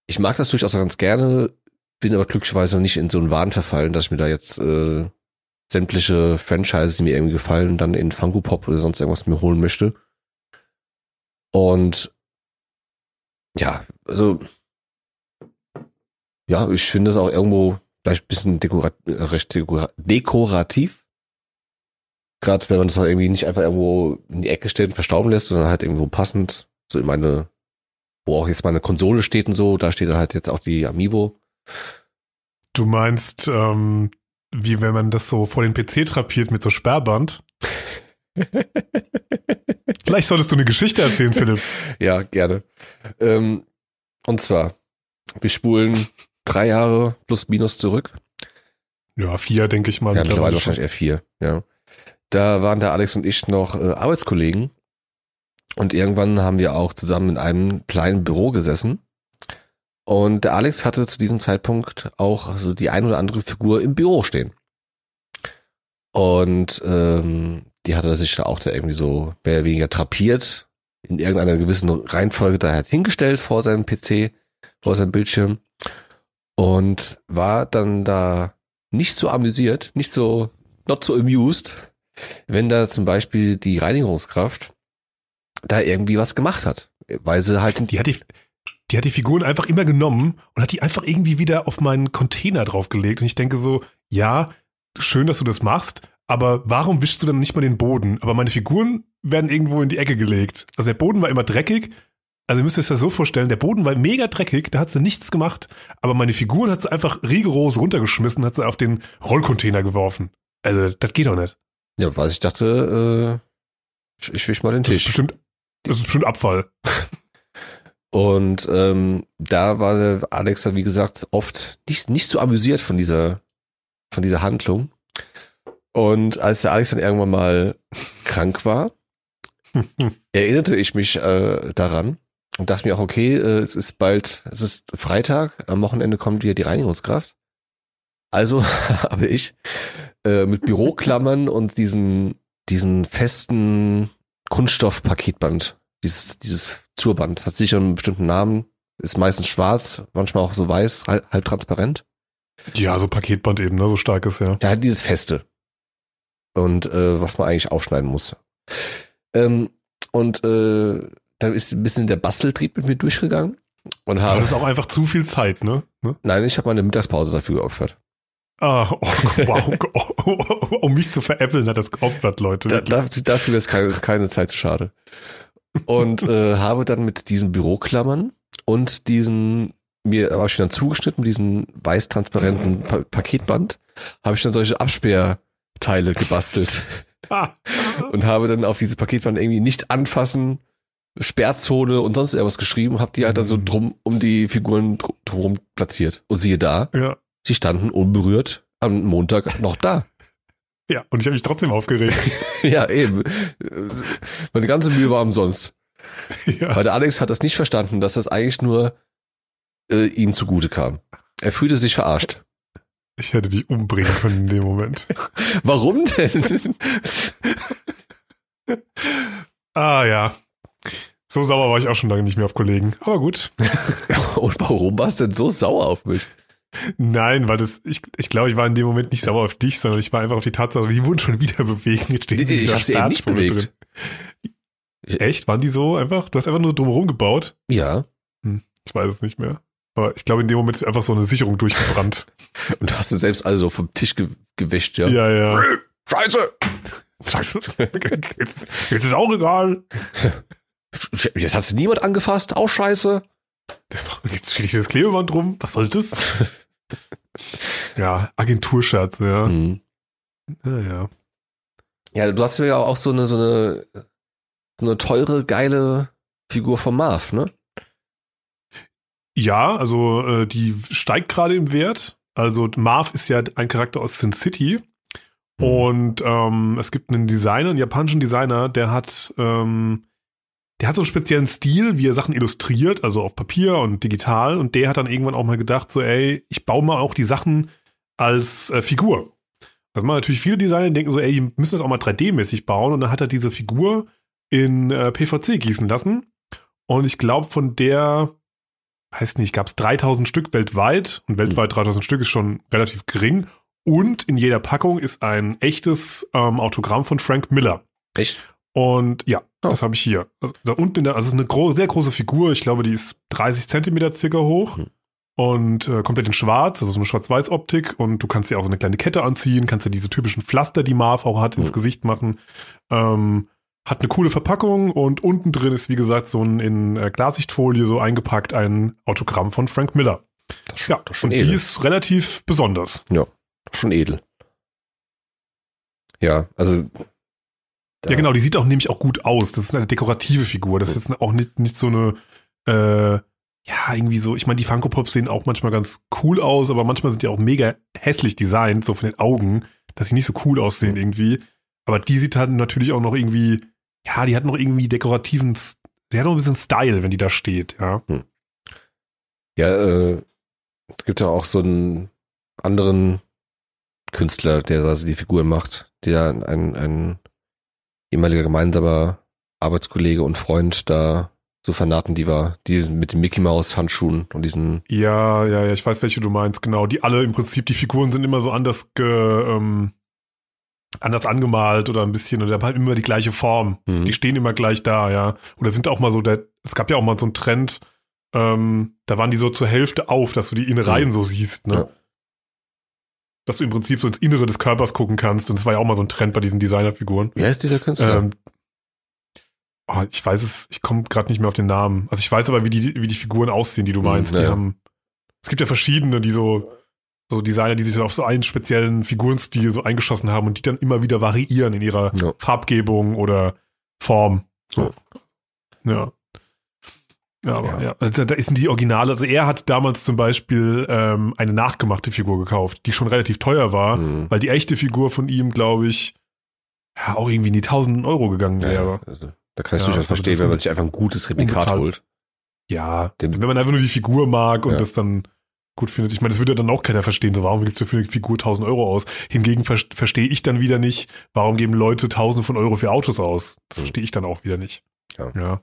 ich mag das durchaus ganz gerne, bin aber glücklicherweise noch nicht in so einen Wahn verfallen, dass ich mir da jetzt äh, sämtliche Franchises, die mir irgendwie gefallen, dann in Funko Pop oder sonst irgendwas mir holen möchte. Und ja, also ja, ich finde es auch irgendwo vielleicht ein bisschen dekorat recht dekora dekorativ. Gerade wenn man das halt irgendwie nicht einfach irgendwo in die Ecke stellt und verstauben lässt, sondern halt irgendwo passend, so in meine, wo auch jetzt meine Konsole steht und so, da steht halt jetzt auch die Amiibo. Du meinst, ähm, wie wenn man das so vor den PC trapiert mit so Sperrband? [laughs] Vielleicht solltest du eine Geschichte erzählen, Philipp. [laughs] Ja, gerne. Ähm, und zwar, wir spulen drei Jahre plus minus zurück. Ja, vier, denke ich mal. Ja, mittlerweile wahrscheinlich eher vier, ja. Da waren der Alex und ich noch äh, Arbeitskollegen. Und irgendwann haben wir auch zusammen in einem kleinen Büro gesessen. Und der Alex hatte zu diesem Zeitpunkt auch so die ein oder andere Figur im Büro stehen. Und ähm, die hatte sich da auch da irgendwie so mehr oder weniger trapiert, in irgendeiner gewissen Reihenfolge da halt hingestellt vor seinem PC, vor seinem Bildschirm. Und war dann da nicht so amüsiert, nicht so, not so amused, wenn da zum Beispiel die Reinigungskraft da irgendwie was gemacht hat. Weil sie halt Die hat die, die hat die Figuren einfach immer genommen und hat die einfach irgendwie wieder auf meinen Container draufgelegt. Und ich denke so, ja, schön, dass du das machst, aber warum wischst du dann nicht mal den Boden? Aber meine Figuren werden irgendwo in die Ecke gelegt. Also der Boden war immer dreckig. Also ihr müsst euch das so vorstellen, der Boden war mega dreckig, da hat sie nichts gemacht, aber meine Figuren hat sie einfach rigoros runtergeschmissen, hat sie auf den Rollcontainer geworfen. Also, das geht doch nicht. Ja, was ich dachte, äh, ich, ich wisch mal den Das ist Tisch. bestimmt, das ist bestimmt Abfall. [laughs] Und ähm, da war der Alex dann, wie gesagt, oft nicht, nicht so amüsiert von dieser, von dieser Handlung. Und als der Alex dann irgendwann mal [laughs] krank war, [laughs] erinnerte ich mich äh, daran und dachte mir auch, okay, äh, es ist bald, es ist Freitag, am Wochenende kommt wieder die Reinigungskraft. Also [laughs] habe ich äh, mit Büroklammern und diesen, diesen festen Kunststoffpaketband, dieses, dieses Zurband, hat sicher einen bestimmten Namen, ist meistens schwarz, manchmal auch so weiß, halb, halb transparent. Ja, so Paketband eben, ne? So stark ist ja. Er hat dieses Feste. Und äh, was man eigentlich aufschneiden muss. Ähm, und äh, da ist ein bisschen der Basteltrieb mit mir durchgegangen. Und Aber habe. das ist auch einfach zu viel Zeit, ne? ne? Nein, ich habe meine Mittagspause dafür geopfert. Ah, oh, wow. um mich zu veräppeln hat das geopfert, Leute. Da, da, dafür ist keine, keine Zeit zu schade. Und äh, habe dann mit diesen Büroklammern und diesen, mir habe ich dann zugeschnitten, mit diesen weiß-transparenten pa Paketband, habe ich dann solche Absperrteile gebastelt [laughs] und habe dann auf diese Paketband irgendwie nicht anfassen, Sperrzone und sonst irgendwas geschrieben, habe die halt dann so Mhm. drum um die Figuren dr- drumherum platziert. Und siehe da, Ja. sie standen unberührt am Montag noch da. Ja, und ich habe mich trotzdem aufgeregt. [laughs] ja, eben. Meine ganze Mühe war umsonst. ja. Weil der Alex hat das nicht verstanden, dass das eigentlich nur äh, ihm zugute kam. Er fühlte sich verarscht. Ich hätte dich umbringen können in dem Moment. [laughs] Warum denn? [laughs] Ah ja. So sauer war ich auch schon lange nicht mehr auf Kollegen. Aber gut. Und warum warst du denn so sauer auf mich? Nein, weil das, ich, ich glaube, ich war in dem Moment nicht sauer auf dich, sondern ich war einfach auf die Tatsache, die wurden schon wieder bewegt. Jetzt stehen sie in Ich habe sie eben nicht bewegt. drin. Echt? Waren die so einfach? Du hast einfach nur drumherum gebaut? Ja. Ich weiß es nicht mehr. Aber ich glaube, in dem Moment ist einfach so eine Sicherung durchgebrannt. [laughs] Und du hast du selbst also vom Tisch ge gewäscht, ja. ja, ja. Scheiße! Scheiße. [laughs] Jetzt, jetzt ist auch egal. Jetzt hat sie niemand angefasst, auch scheiße. Das ist doch, jetzt steht das Klebeband drum. Was soll das? [laughs] ja, Agenturscherz, ja. Mhm. Ja, ja. Ja, du hast ja auch so eine, so eine, so eine teure, geile Figur von Marv, ne? Ja, also äh, die steigt gerade im Wert. Also Marv ist ja ein Charakter aus Sin City. Mhm. Und ähm, es gibt einen Designer, einen japanischen Designer, der hat, ähm, der hat so einen speziellen Stil, wie er Sachen illustriert, also auf Papier und digital. Und der hat dann irgendwann auch mal gedacht, so, ey, ich baue mal auch die Sachen als äh, Figur. Das machen natürlich viele Designer, die denken so, ey, die müssen das auch mal 3D-mäßig bauen. Und dann hat er diese Figur in äh, PVC gießen lassen. Und ich glaube, von der, weiß nicht, gab es 3000 Stück weltweit. Und weltweit 3000 Stück ist schon relativ gering. Und in jeder Packung ist ein echtes ähm, Autogramm von Frank Miller. Echt? Und ja, Oh. das habe ich hier. Also, da unten, in der, also es ist eine gro sehr große Figur. Ich glaube, die ist 30 Zentimeter circa hoch. Hm. Und äh, komplett in schwarz, also so eine Schwarz-Weiß-Optik. Und du kannst dir auch so eine kleine Kette anziehen, kannst dir diese typischen Pflaster, die Marv auch hat, ins Hm. Gesicht machen. Ähm, hat eine coole Verpackung und unten drin ist, wie gesagt, so ein in äh, Klarsichtfolie so eingepackt ein Autogramm von Frank Miller. Das schon, Ja, das schon und edel. die ist relativ besonders. schon edel. Ja, also. Da- Ja, genau, die sieht auch nämlich auch gut aus. Das ist eine dekorative Figur. Das ist jetzt auch nicht, nicht so eine, äh, ja, irgendwie so, ich meine, die Funko Pops sehen auch manchmal ganz cool aus, aber manchmal sind die auch mega hässlich designt, so von den Augen, dass sie nicht so cool aussehen Mhm. irgendwie. Aber die sieht halt natürlich auch noch irgendwie, ja, die hat noch irgendwie dekorativen, die hat noch ein bisschen Style, wenn die da steht, ja. Ja, äh, es gibt ja auch so einen anderen Künstler, der also die Figuren macht, der ein, ein ehemaliger gemeinsamer Arbeitskollege und Freund da so Fanaten, die war, die mit den Mickey Mouse Handschuhen und diesen, Ja, ja, ja, ich weiß, welche du meinst, genau. Die alle im Prinzip, die Figuren sind immer so anders ge, ähm, anders angemalt oder ein bisschen, oder haben halt immer die gleiche Form. Mhm. Die stehen immer gleich da, ja. Oder sind auch mal so, der, es gab ja auch mal so einen Trend, ähm, da waren die so zur Hälfte auf, dass du die Innereien so siehst, ne? Ja. Dass du im Prinzip so ins Innere des Körpers gucken kannst. Und das war ja auch mal so ein Trend bei diesen Designerfiguren. wie heißt dieser Künstler? Ähm, oh, ich weiß es, ich komme gerade nicht mehr auf den Namen. Also ich weiß aber, wie die, wie die Figuren aussehen, die du Hm, meinst. ja, die ja. haben, es gibt ja verschiedene, die so, so Designer, die sich auf so einen speziellen Figurenstil so eingeschossen haben und die dann immer wieder variieren in ihrer Ja. Farbgebung oder Form. So. Ja. Ja, aber Ja. ja. Also da ist die Originale. Also er hat damals zum Beispiel ähm, eine nachgemachte Figur gekauft, die schon relativ teuer war, Mhm. weil die echte Figur von ihm, glaube ich, ja, auch irgendwie in die tausenden Euro gegangen wäre. also, da kann ich durchaus also verstehen, wenn man sich einfach ein gutes Replikat unbezahlt- holt. Ja, Dem- wenn man einfach nur die Figur mag und das dann gut findet. Ich meine, das würde dann auch keiner verstehen. So, warum gibt es für eine Figur 1000 Euro aus? Hingegen ver verstehe ich dann wieder nicht, warum geben Leute Tausende von Euro für Autos aus? Das Mhm. verstehe ich dann auch wieder nicht. Ja. ja.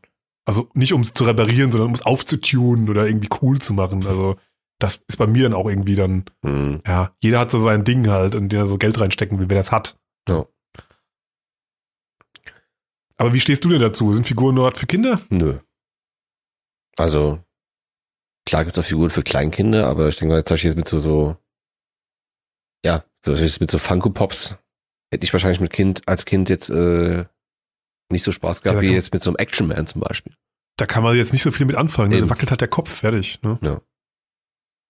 Also nicht um es zu reparieren, sondern um es aufzutunen oder irgendwie cool zu machen. Also das ist bei mir dann auch irgendwie dann, Hm. ja, jeder hat so sein Ding halt, in den er so Geld reinstecken will, wer das hat. Ja. Aber wie stehst du denn dazu? Sind Figuren nur für Kinder? Nö. Also, klar gibt's auch Figuren für Kleinkinder, aber ich denke mal, zum Beispiel jetzt mit so, so, ja, zum Beispiel jetzt mit so Funko Pops hätte ich wahrscheinlich mit Kind, als Kind jetzt, äh, nicht so Spaß gehabt Ja, wie jetzt mit so einem Action Man zum Beispiel. Da kann man jetzt nicht so viel mit anfangen. Ne? Da wackelt halt der Kopf fertig. Ne? Ja.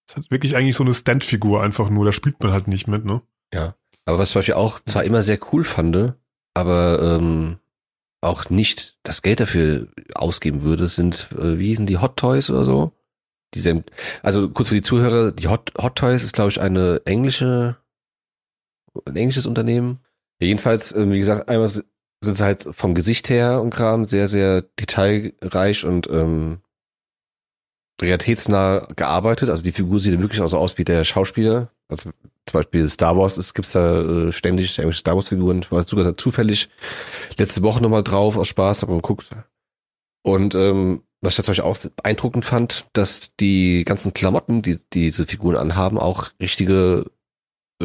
Das hat wirklich eigentlich so eine Stand-Figur einfach nur. Da spielt man halt nicht mit. Ne? Aber was ich zum Beispiel auch zwar immer sehr cool fand, aber ähm, auch nicht das Geld dafür ausgeben würde, sind, äh, wie hießen die Hot Toys oder so? Diese, also kurz für die Zuhörer, die Hot, Hot Toys ist, glaube ich, eine englische, ein englisches Unternehmen. Ja, jedenfalls, ähm, wie gesagt, einmal sind sie halt vom Gesicht her und Kram sehr, sehr detailreich und ähm, realitätsnah gearbeitet. Also die Figur sieht wirklich auch so aus wie der Schauspieler. Also zum Beispiel Star Wars, es gibt da äh, ständig irgendwelche Star Wars Figuren. Ich war sogar zufällig letzte Woche nochmal drauf aus Spaß, habe geguckt. Und ähm, was ich tatsächlich auch beeindruckend fand, dass die ganzen Klamotten, die diese Figuren anhaben, auch richtige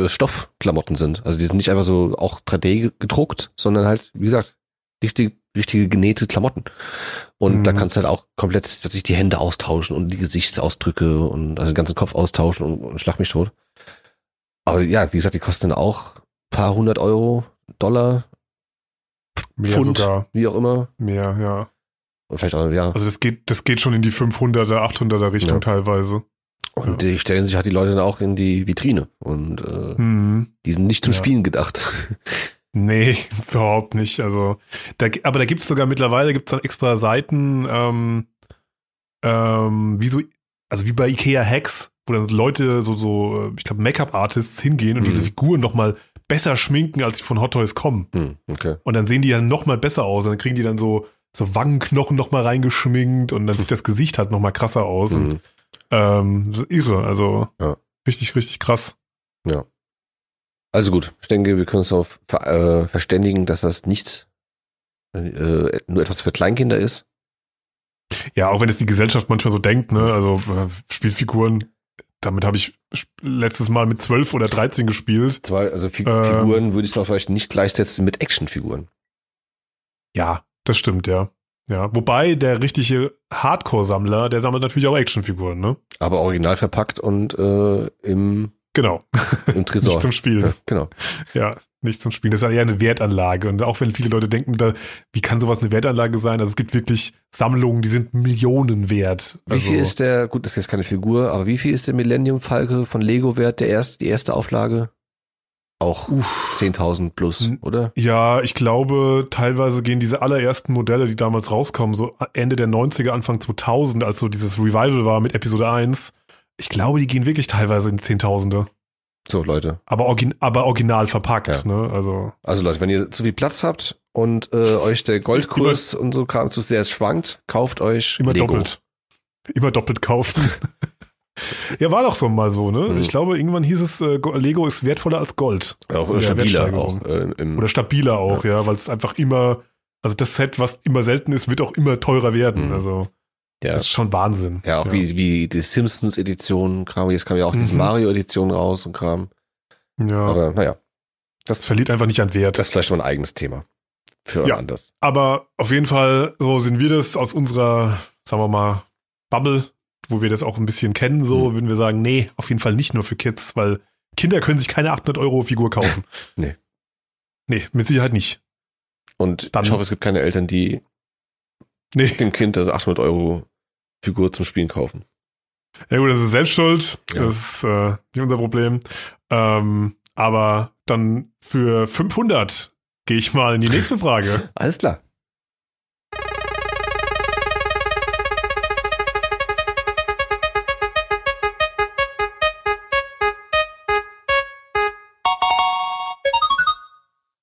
Stoffklamotten sind. Also die sind nicht einfach so auch 3D gedruckt, sondern halt, wie gesagt, richtig, richtige genähte Klamotten. Und da Mhm. kannst du halt auch komplett sich die Hände austauschen und die Gesichtsausdrücke und also den ganzen Kopf austauschen und, und schlag mich tot. Aber ja, wie gesagt, die kosten dann auch paar hundert Euro, Dollar, Mehr Pfund, sogar. wie auch immer. Mehr, ja. Und vielleicht auch, ja. Also das geht, das geht schon in die 500er, 800er Richtung Ja. teilweise. Und die stellen sich halt die Leute dann auch in die Vitrine. Und äh, Hm. die sind nicht zum Ja. Spielen gedacht. [laughs] Nee, [laughs] überhaupt nicht. Also, da, aber da gibt's sogar mittlerweile gibt's dann extra Seiten, ähm, ähm, wie so, also wie bei Ikea Hacks, wo dann Leute, so, so, äh, ich glaube, Make-up-Artists hingehen und Mhm. diese Figuren nochmal besser schminken, als sie von Hot Toys kommen. Hm, okay. Und dann sehen die ja nochmal besser aus. Und dann kriegen die dann so, so Wangenknochen nochmal reingeschminkt und dann [laughs] sieht das Gesicht halt nochmal krasser aus. Und, Hm. Ähm, irre, also Ja. richtig, richtig krass. Also gut, ich denke, wir können uns darauf ver äh, verständigen, dass das nicht äh, nur etwas für Kleinkinder ist. Ja, auch wenn es die Gesellschaft manchmal so denkt, ne? Also äh, Spielfiguren, damit habe ich letztes Mal mit 12 oder 13 gespielt. Zwei, also Fi Ähm. Figuren würde ich auch vielleicht nicht gleichsetzen mit Actionfiguren. Ja, das stimmt, ja. Ja, wobei der richtige Hardcore-Sammler, der sammelt natürlich auch Actionfiguren, ne? Aber original verpackt und äh, im, Genau, [laughs] im Tresor. nicht zum Spielen. ja, genau. Ja, nicht zum Spielen. Das ist ja eher eine Wertanlage. Und auch wenn viele Leute denken, da, wie kann sowas eine Wertanlage sein? Also es gibt wirklich Sammlungen, die sind Millionen wert. Wie Also, viel ist der, gut, das ist jetzt keine Figur, aber wie viel ist der Millennium Falke von Lego wert, der erste, die erste Auflage? Auch Uff. 10.000 plus, oder? Ja, ich glaube, teilweise gehen diese allerersten Modelle, die damals rauskommen, so Ende der 90er, Anfang 2000, als so dieses Revival war mit Episode 1, ich glaube, die gehen wirklich teilweise in Zehntausende. So, Leute. Aber, origin aber original verpackt, Ja. ne? Also, Also Leute, wenn ihr zu viel Platz habt und äh, euch der Goldkurs und so Kram zu sehr schwankt, kauft euch immer Lego. doppelt. Immer doppelt kaufen. [laughs] ja, war doch so mal so, ne? Mhm. Ich glaube, irgendwann hieß es, äh, Go- Lego ist wertvoller als Gold. Auch In der stabiler auch. Äh, im, Oder stabiler auch, ja, weil es einfach immer, also das Set, was immer selten ist, wird auch immer teurer werden. Mhm. Also, ja, das ist schon Wahnsinn. ja, auch Wie, wie die Simpsons-Edition, Kram. Jetzt kam ja auch diese Mhm. Mario-Edition raus und Kram. Ja, Aber naja, das verliert einfach nicht an Wert. das ist vielleicht mal ein eigenes Thema. Für Ja. anders. Aber auf jeden Fall, so sind wir das aus unserer, sagen wir mal, Bubble, wo wir das auch ein bisschen kennen, so Mhm. würden wir sagen, nee, auf jeden Fall nicht nur für Kids, weil Kinder können sich keine 800 Euro Figur kaufen. [laughs] Nee. Nee, mit Sicherheit nicht. Und Dann- ich hoffe, es gibt keine Eltern, die Nee. dem Kind das 800 Euro Figur zum Spielen kaufen. Ja gut, das ist Selbstschuld. Ja. Das ist äh, nicht unser Problem. Ähm, aber dann für 500 gehe ich mal in die nächste Frage. [laughs] Alles klar.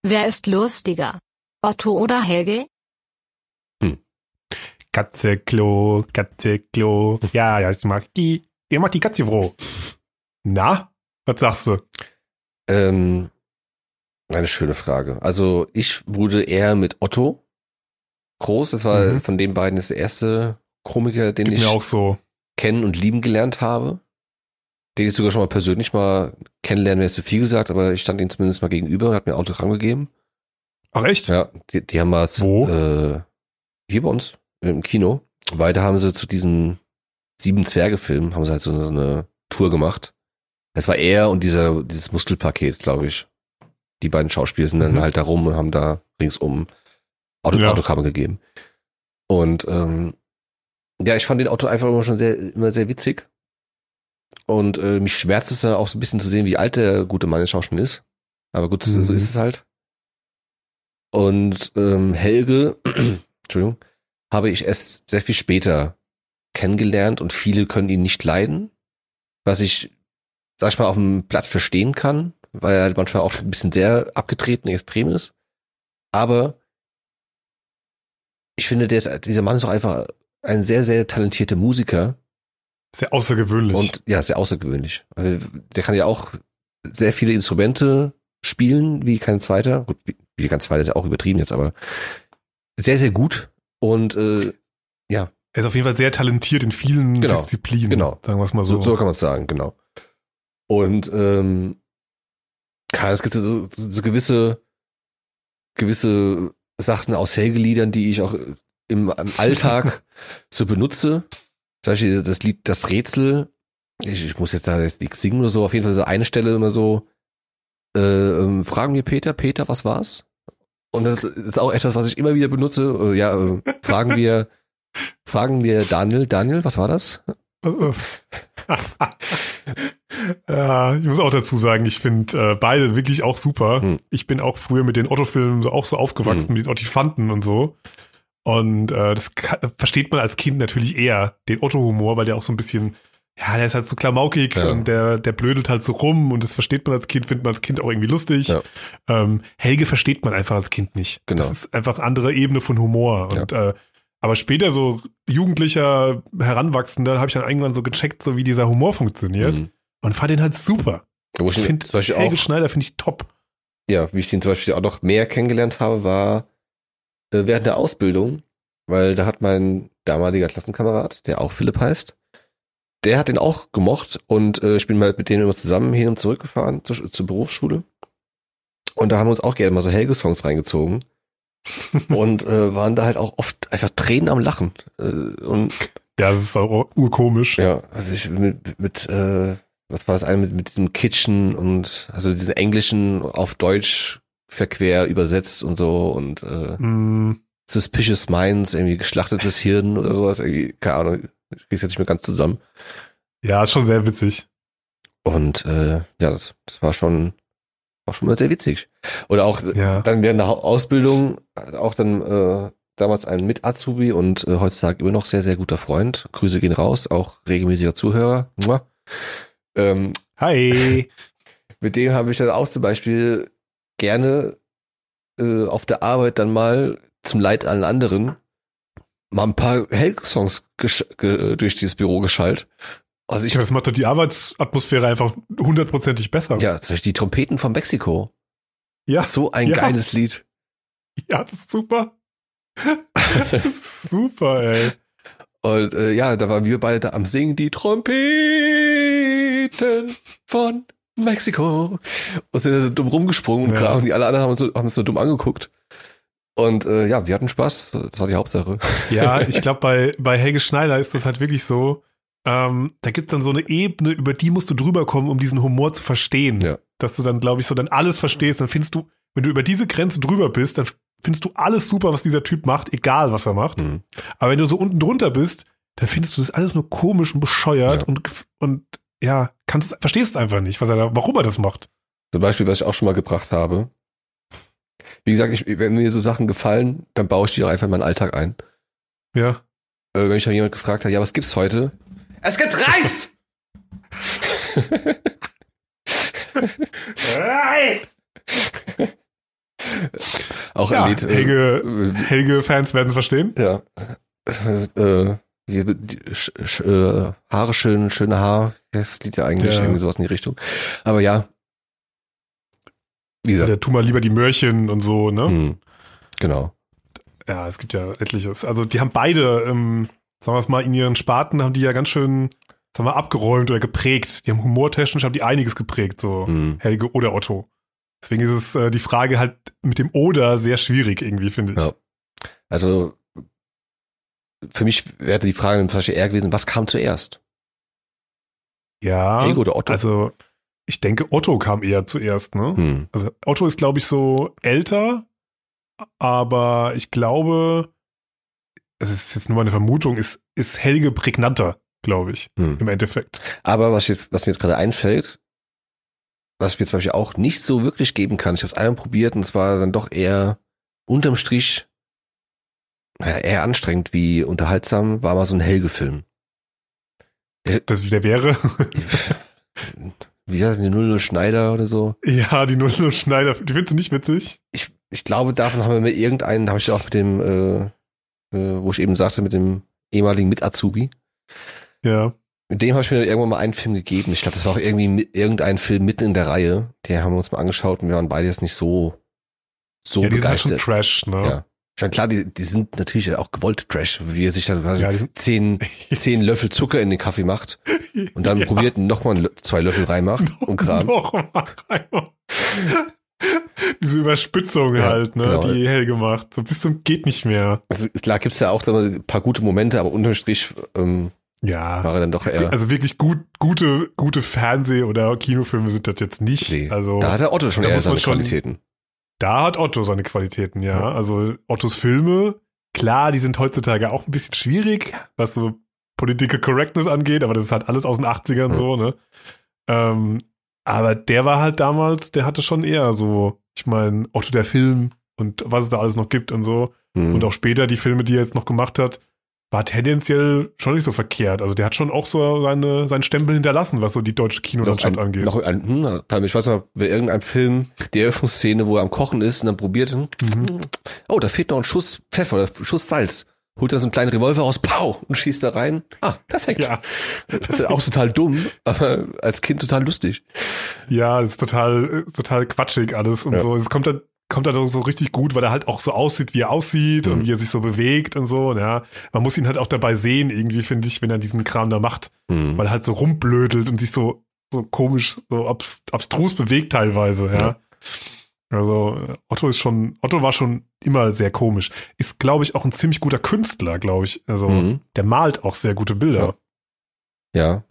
Wer ist lustiger? Otto oder Helge? Katze, Klo, Katze, Klo. Ja, ja, ich mag die. Ihr macht die Katze froh. Na, was sagst du? Ähm, eine schöne Frage. Also ich wurde eher mit Otto groß. Das war Mhm. von den beiden das der erste Komiker, den Geht ich mir auch so. kennen und lieben gelernt habe. Den ich sogar schon mal persönlich mal kennenlernen, wäre zu viel gesagt, aber ich stand ihm zumindest mal gegenüber und hat mir Autogramm gegeben. Ach echt? Ja, die, die haben mal zu? Äh, hier bei uns im Kino. Weiter haben sie zu diesem sieben Zwerge-Film haben sie halt so eine, so eine Tour gemacht. Das war er und dieser dieses Muskelpaket, glaube ich. Die beiden Schauspieler sind dann Mhm. halt da rum und haben da ringsum Auto Ja. Autogramme gegeben. Und ähm, ja, ich fand den Auto einfach immer schon sehr immer sehr witzig. Und äh, mich schmerzt es dann auch so ein bisschen zu sehen, wie alt der gute Mann jetzt auch schon ist. Aber gut, so Mhm. ist es halt. Und ähm, Helge, [clears throat] Entschuldigung, habe ich erst sehr viel später kennengelernt und viele können ihn nicht leiden, was ich, sag ich mal, auf dem Platz verstehen kann, weil er manchmal auch ein bisschen sehr abgetreten, extrem ist. Aber ich finde, der ist, dieser Mann ist auch einfach ein sehr, sehr talentierter Musiker Sehr außergewöhnlich. und ja, sehr außergewöhnlich. Also, der kann ja auch sehr viele Instrumente spielen, wie kein zweiter. Gut, wie, wie kein zweiter ist ja auch übertrieben jetzt, aber sehr, sehr gut. Und äh, er ist auf jeden Fall sehr talentiert in vielen Genau. Disziplinen. Genau. Sagen wir es mal so, so. so kann man es sagen, genau. Und ähm, klar, es gibt so, so, so gewisse, gewisse Sachen aus Helge-Liedern, die ich auch im, im Alltag [laughs] so benutze. Zum Beispiel das Lied Das Rätsel. Ich, ich muss jetzt da jetzt nichts singen oder so. Auf jeden Fall so eine Stelle immer so, äh, ähm, fragen wir Peter, Peter, was war's? Und das ist auch etwas, was ich immer wieder benutze. Äh, ja, äh, fragen wir, [laughs] fragen wir Daniel, Daniel, was war das? [laughs] ja, ich muss auch dazu sagen, ich finde äh, beide wirklich auch super. Hm. Ich bin auch früher mit den Otto-Filmen so, auch so aufgewachsen, Hm. mit den Ottifanten und so. Und äh, das versteht man als Kind natürlich eher, den Otto-Humor, weil der auch so ein bisschen, ja, der ist halt so klamaukig Ja. und der, der blödelt halt so rum und das versteht man als Kind, findet man als Kind auch irgendwie lustig. Ja. Ähm, Helge versteht man einfach als Kind nicht. Genau. Das ist einfach eine andere Ebene von Humor. Und äh, aber später so jugendlicher Heranwachsender habe ich dann irgendwann so gecheckt, so wie dieser Humor funktioniert Mhm. und fand den halt super. Wo ich Beispiel Helge auch, Schneider finde ich top. ja, wie ich den zum Beispiel auch noch mehr kennengelernt habe, war während der Ausbildung, weil da hat mein damaliger Klassenkamerad, der auch Philipp heißt, der hat den auch gemocht und äh, ich bin mal mit denen immer zusammen hin und zurück gefahren zur, zur Berufsschule. Und da haben wir uns auch gerne mal so Helge-Songs reingezogen. [laughs] und äh, waren da halt auch oft einfach Tränen am Lachen. Äh, und Ja, das ist auch urkomisch. Ja, also ich mit, mit äh, was war das eine mit, mit diesem Kitchen und also diesen englischen auf Deutsch verquer übersetzt und so und äh, Mm, Suspicious Minds, irgendwie geschlachtetes Hirn oder sowas, irgendwie, keine Ahnung, ich krieg's jetzt nicht mehr ganz zusammen. ja, ist schon sehr witzig. Und äh, ja, das, das war schon auch schon mal sehr witzig. Oder auch Ja. dann während der Ausbildung auch dann äh, damals ein Mit-Azubi und äh, heutzutage immer noch sehr, sehr guter Freund. Grüße gehen raus, auch regelmäßiger Zuhörer. Ähm, Hi. [laughs] mit dem habe ich dann auch zum Beispiel gerne äh, auf der Arbeit dann mal zum Leid allen anderen mal ein paar Helg-Songs durch dieses Büro geschallt. Also ich, Ich, das macht doch die Arbeitsatmosphäre einfach hundertprozentig besser. ja, zum Beispiel die Trompeten von Mexiko. ja, So ein Ja. geiles Lied. ja, das ist super. [laughs] das ist super, ey. Und äh, ja, da waren wir beide da am Singen, die Trompeten von Mexiko. Und sind da so dumm rumgesprungen und Ja. Und die alle anderen haben uns, so, haben uns so dumm angeguckt. Und äh, ja, wir hatten Spaß. Das war die Hauptsache. Ja, [laughs] ich glaube, bei, bei Helge Schneider ist das halt wirklich so, ähm, da gibt's dann so eine Ebene, über die musst du drüber kommen, um diesen Humor zu verstehen. Ja. Dass du dann, glaube ich, so dann alles verstehst, dann findest du, wenn du über diese Grenze drüber bist, dann findest du alles super, was dieser Typ macht, egal was er macht. Mhm. Aber wenn du so unten drunter bist, dann findest du das alles nur komisch und bescheuert Ja. und, und ja, kannst, verstehst einfach nicht, was er da, warum er das macht. Zum Beispiel, was ich auch schon mal gebracht habe. Wie gesagt, ich, wenn mir so Sachen gefallen, dann baue ich die auch einfach in meinen Alltag ein. Ja. Äh, wenn mich dann jemand gefragt hat, ja, was gibt's heute? Es gibt Reis! [laughs] Auch ja Lied. äh, Helge, äh, Helge-Fans werden es verstehen. Ja. äh, äh, die, die, sch, äh, Haare schön, schöne Haar. Das Lied ja eigentlich Ja. irgendwie sowas in die Richtung. Aber ja. Wie gesagt, Der tu mal lieber die Möhrchen und so, ne? hm, genau. Ja, es gibt ja etliches. Also die haben beide, ähm, sagen wir es mal, in ihren Sparten haben die ja ganz schön, sagen wir, abgeräumt oder geprägt. Die haben humortechnisch haben die einiges geprägt, so Hm. Helge oder Otto. Deswegen ist es äh, die Frage halt mit dem Oder sehr schwierig irgendwie, finde ich. Ja. Also für mich wäre die Frage zum Beispiel eher gewesen, was kam zuerst? Ja, Helge oder Otto? also ich denke, Otto kam eher zuerst, ne? Hm. Also Otto ist, glaube ich, so älter, aber ich glaube, es ist jetzt nur meine Vermutung, ist, ist Helge prägnanter, glaube ich, Hm. im Endeffekt. Aber was, jetzt, was mir jetzt gerade einfällt, was ich mir zum Beispiel auch nicht so wirklich geben kann, ich habe es einmal probiert und es war dann doch eher unterm Strich naja, eher anstrengend wie unterhaltsam, war mal so ein Helge-Film. Das, der wäre, Wie heißen die Null Schneider oder so? ja, die Null Schneider, die findest du nicht witzig? Ich, ich glaube, davon haben wir mir irgendeinen, da habe ich auch mit dem, äh, äh, wo ich eben sagte, mit dem ehemaligen Mit-Azubi, Ja. Mit dem habe ich mir irgendwann mal einen Film gegeben. Ich glaube, das war auch irgendwie mit, irgendein Film mitten in der Reihe. Den haben wir uns mal angeschaut und wir waren beide jetzt nicht so, so ja, die sind halt schon begeistert. Trash, ne? ja. Ich meine, klar, die, die sind natürlich auch gewollt Trash, wie er sich dann Ja, zehn, zehn Löffel Zucker in den Kaffee macht und dann [laughs] Ja. probiert nochmal Lö- zwei Löffel reinmacht [laughs] und Kram. Noch mal rein. [laughs] Diese Überspitzung Ja, halt, ne, genau. die Helge macht. So bis zum geht nicht mehr. Also, klar gibt's ja auch ein paar gute Momente, aber unterm Strich ähm, Ja. war er dann doch eher. Also wirklich gut, gute, gute Fernseh- oder Kinofilme sind das jetzt nicht. nee. Also da hat der Otto schon eher seine schon- Qualitäten. Da hat Otto seine Qualitäten, ja. Ja. Also Ottos Filme, klar, die sind heutzutage auch ein bisschen schwierig, was so Political Correctness angeht, aber das ist halt alles aus den 80ern Ja. so, ne? Ähm, aber der war halt damals, der hatte schon eher so, ich meine, Otto der Film und was es da alles noch gibt und so. Hm. Und auch später die Filme, die er jetzt noch gemacht hat, war tendenziell schon nicht so verkehrt. Also der hat schon auch so seine, seinen Stempel hinterlassen, was so die deutsche Kinolandschaft angeht. noch ein, hm, ich weiß noch, bei irgendeinem Film, die Eröffnungsszene, wo er am Kochen ist und dann probiert, hm, Mhm. oh, da fehlt noch ein Schuss Pfeffer oder Schuss Salz. Holt er so einen kleinen Revolver raus, pow, und schießt da rein. Ah, perfekt. Ja, Das ist auch total dumm, aber als Kind total lustig. ja, das ist total, total quatschig alles und Ja. so. Es kommt dann, kommt dann so richtig gut, weil er halt auch so aussieht, wie er aussieht Mhm. und wie er sich so bewegt und so. und Ja, man muss ihn halt auch dabei sehen, irgendwie, finde ich, wenn er diesen Kram da macht, Hm. weil er halt so rumblödelt und sich so, so komisch, so abs abstrus bewegt teilweise, ja. Ja. Also Otto ist schon, Otto war schon immer sehr komisch. Ist, glaube ich, auch ein ziemlich guter Künstler, glaube ich. Also Mhm. der malt auch sehr gute Bilder. Ja.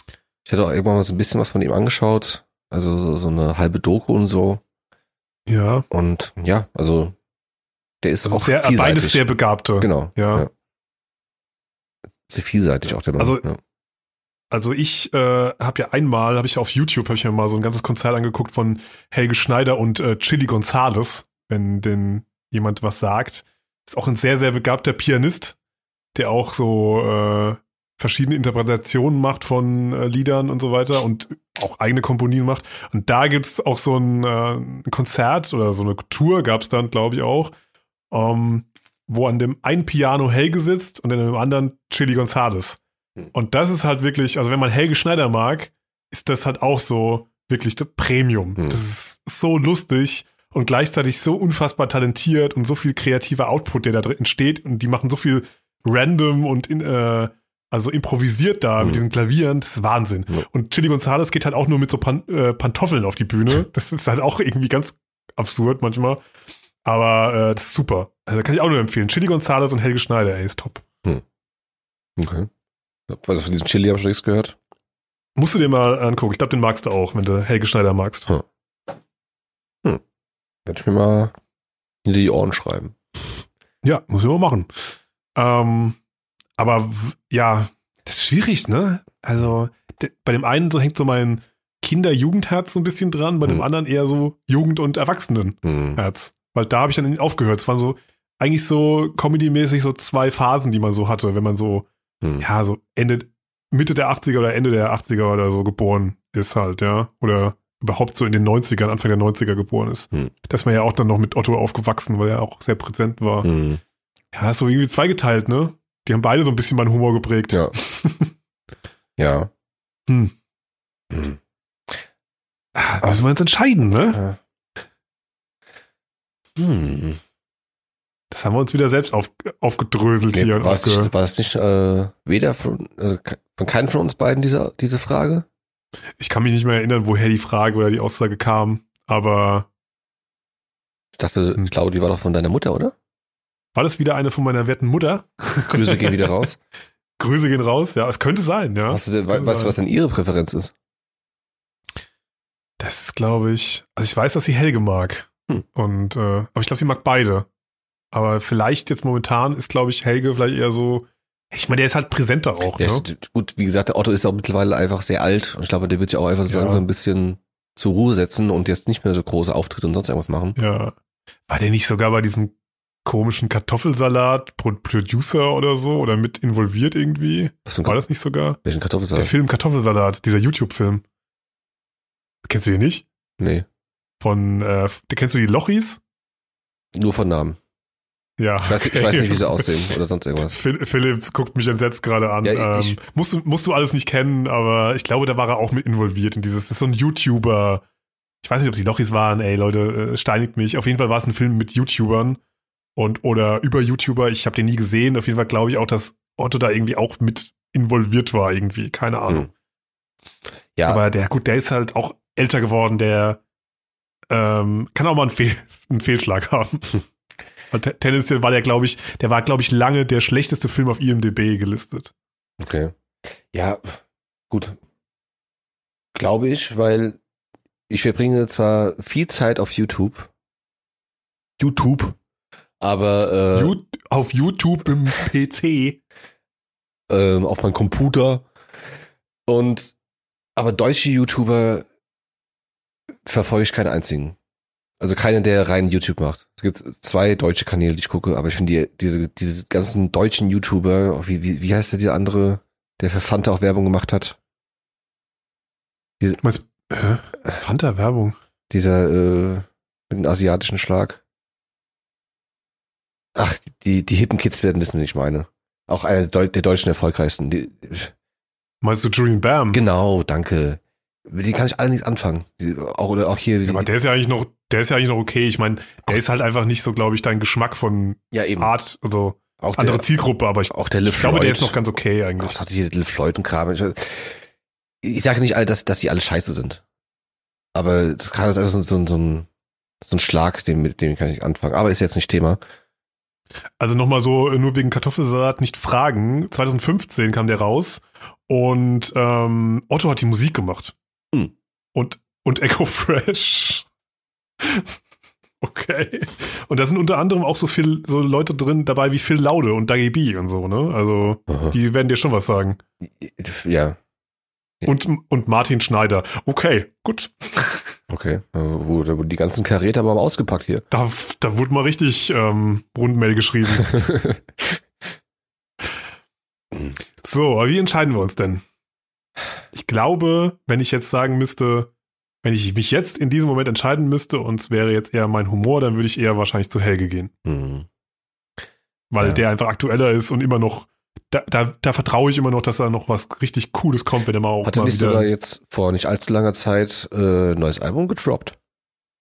Ich hatte auch irgendwann mal so ein bisschen was von ihm angeschaut. Also so, so eine halbe Doku und so. Ja. Und ja, also der ist Also auch sehr, vielseitig. beides sehr begabte. genau. Ja. Sehr vielseitig auch der Mann. Also- ja. Also ich äh, habe ja einmal, habe ich auf YouTube, habe ich mir mal so ein ganzes Konzert angeguckt von Helge Schneider und äh, Chili Gonzales, wenn denn jemand was sagt. Ist auch ein sehr, sehr begabter Pianist, der auch so äh, verschiedene Interpretationen macht von äh, Liedern und so weiter und auch eigene Komponien macht. Und da gibt's auch so ein, äh, ein Konzert oder so eine Tour gab's dann, glaube ich, auch, ähm, wo an dem einen Piano Helge sitzt und an dem anderen Chili Gonzales. Und das ist halt wirklich, also wenn man Helge Schneider mag, ist das halt auch so wirklich das Premium. Hm. Das ist so lustig und gleichzeitig so unfassbar talentiert und so viel kreativer Output, der da drin entsteht. Und die machen so viel random und in, äh, also improvisiert da Hm. mit diesen Klavieren. Das ist Wahnsinn. Ja. Und Chili Gonzales geht halt auch nur mit so Pan äh, Pantoffeln auf die Bühne. [laughs] Das ist halt auch irgendwie ganz absurd manchmal. Aber äh, das ist super. Also kann ich auch nur empfehlen. Chili Gonzales und Helge Schneider, ey, ist top. Okay. Also von diesem Chili habe ich nichts gehört. Musst du dir mal angucken. Ich glaube, den magst du auch, wenn du Helge Schneider magst. Hm. Werde ich mir mal hinter die Ohren schreiben. Ja, muss ich mal machen. Ähm, aber ja, das ist schwierig, ne? Also bei dem einen so hängt so mein Kinder-Jugendherz so ein bisschen dran, bei dem Hm. anderen eher so Jugend- und Erwachsenenherz. Hm. Weil da habe ich dann aufgehört. Es waren so eigentlich so Comedy-mäßig so zwei Phasen, die man so hatte, wenn man so, Hm. ja, so Ende, Mitte der 80er oder Ende der 80er oder so geboren ist halt, ja. Oder überhaupt so in den 90ern, Anfang der 90er geboren ist. Hm. Da ist man ja auch dann noch mit Otto aufgewachsen, weil er auch sehr präsent war. Hm. Ja, ist so irgendwie zweigeteilt, ne? Die haben beide so ein bisschen meinen Humor geprägt. Ja. [laughs] ja. Hm. Hm. Ah, müssen wir uns entscheiden, ne? Hm. Das haben wir uns wieder selbst auf, aufgedröselt Nee, hier. und war, es nicht, war es nicht äh, weder von, also von keinem von uns beiden diese, diese Frage? Ich kann mich nicht mehr erinnern, woher die Frage oder die Aussage kam, aber Ich dachte, Hm. ich glaube, die war doch von deiner Mutter, oder? War das wieder eine von meiner werten Mutter? Grüße gehen wieder raus. [laughs] Grüße gehen raus, ja, es könnte sein, ja. Hast du denn, Kann weißt du, was denn ihre Präferenz ist? Das ist, glaube ich, also ich weiß, dass sie Helge mag. Hm. Und, äh, aber ich glaube, sie mag beide. Aber vielleicht jetzt momentan ist, glaube ich, Helge vielleicht eher so, ich meine, der ist halt präsenter auch, Ja, ne? ist- gut, wie gesagt, der Otto ist auch mittlerweile einfach sehr alt und ich glaube, der wird sich auch einfach so Ja. langsam ein bisschen zur Ruhe setzen und jetzt nicht mehr so große Auftritte und sonst irgendwas machen. Ja. War der nicht sogar bei diesem komischen Kartoffelsalat Pro Producer oder so oder mit involviert irgendwie? War das nicht sogar? Welchen Der Kartoffelsalat? Film Kartoffelsalat, dieser YouTube-Film. Kennst du den nicht? Nee, Von, äh, kennst du die Lochis? nur von Namen. Ja. Ich weiß, ich weiß nicht, wie sie aussehen [laughs] oder sonst irgendwas. Phil- Philipp guckt mich entsetzt gerade an. Ja, ich- ähm, musst, du, musst du alles nicht kennen, aber ich glaube, da war er auch mit involviert in dieses. Das ist so ein YouTuber. Ich weiß nicht, ob sie Lochis waren, ey Leute, äh, steinigt mich. Auf jeden Fall war es ein Film mit YouTubern und oder über YouTuber. Ich habe den nie gesehen. Auf jeden Fall glaube ich auch, dass Otto da irgendwie auch mit involviert war irgendwie. Keine Ahnung. Ja, Aber der, gut, der ist halt auch älter geworden. Der ähm, kann auch mal einen, Fehl, [laughs] einen Fehlschlag haben. [laughs] Weil te- tendenziell war der, glaube ich, der war, glaube ich, lange der schlechteste Film auf IMDb gelistet. okay. Ja, gut. Glaube ich, weil ich verbringe zwar viel Zeit auf YouTube. YouTube. Aber äh, auf YouTube im PC. ähm, auf meinem Computer. Und aber deutsche YouTuber verfolge ich keinen einzigen. Also keinen, der rein YouTube macht. Es gibt zwei deutsche Kanäle, die ich gucke, aber ich finde die, diese, diese ganzen deutschen YouTuber, wie, wie, wie heißt der, dieser andere, der für Fanta auch Werbung gemacht hat? Meinst, äh, Fanta Werbung. Dieser äh, mit dem asiatischen Schlag. Ach, die, die hippen Kids werden wissen, wen ich meine. Auch einer der, Deu der deutschen erfolgreichsten. Die, Meinst du Julian Bam? Genau, danke. Mit denen kann ich alle nichts anfangen. Die, auch, oder auch hier. Ja, aber der ist ja eigentlich noch, der ist ja eigentlich noch okay. Ich meine, der ist halt einfach nicht so, glaube ich, dein Geschmack von ja, eben. Art, also auch andere der, Zielgruppe, aber ich, auch der Liv ich glaube, der ist noch ganz okay eigentlich. Ach, hat hier Little Floyd und Kram. Ich, ich sage nicht dass, dass die alle scheiße sind. Aber das kann das einfach so, so, so, ein, so ein Schlag, den, mit dem kann ich nicht anfangen. Aber ist jetzt nicht Thema. Also nochmal so, äh, nur wegen Kartoffelsalat nicht fragen. 2015 kam der raus und ähm, Otto hat die Musik gemacht. Hm. Und, und Echo Fresh. [laughs] okay. Und da sind unter anderem auch so viel, so Leute drin dabei wie Phil Laude und Dagi B und so, ne? Also, Aha. die werden dir schon was sagen. Ja, Und, und Martin Schneider. Okay, gut. okay. Da wurden die ganzen Karäter mal ausgepackt hier. Da, da wurde mal richtig ähm, Rundmail geschrieben. [laughs] So, aber wie entscheiden wir uns denn? Ich glaube, wenn ich jetzt sagen müsste, wenn ich mich jetzt in diesem Moment entscheiden müsste und es wäre jetzt eher mein Humor, dann würde ich eher wahrscheinlich zu Helge gehen. Hm. Weil Ja. der einfach aktueller ist und immer noch, da, da, da vertraue ich immer noch, dass da noch was richtig Cooles kommt, wenn er mal auch Hatte mal nicht sogar jetzt vor nicht allzu langer Zeit äh, ein neues Album gedroppt?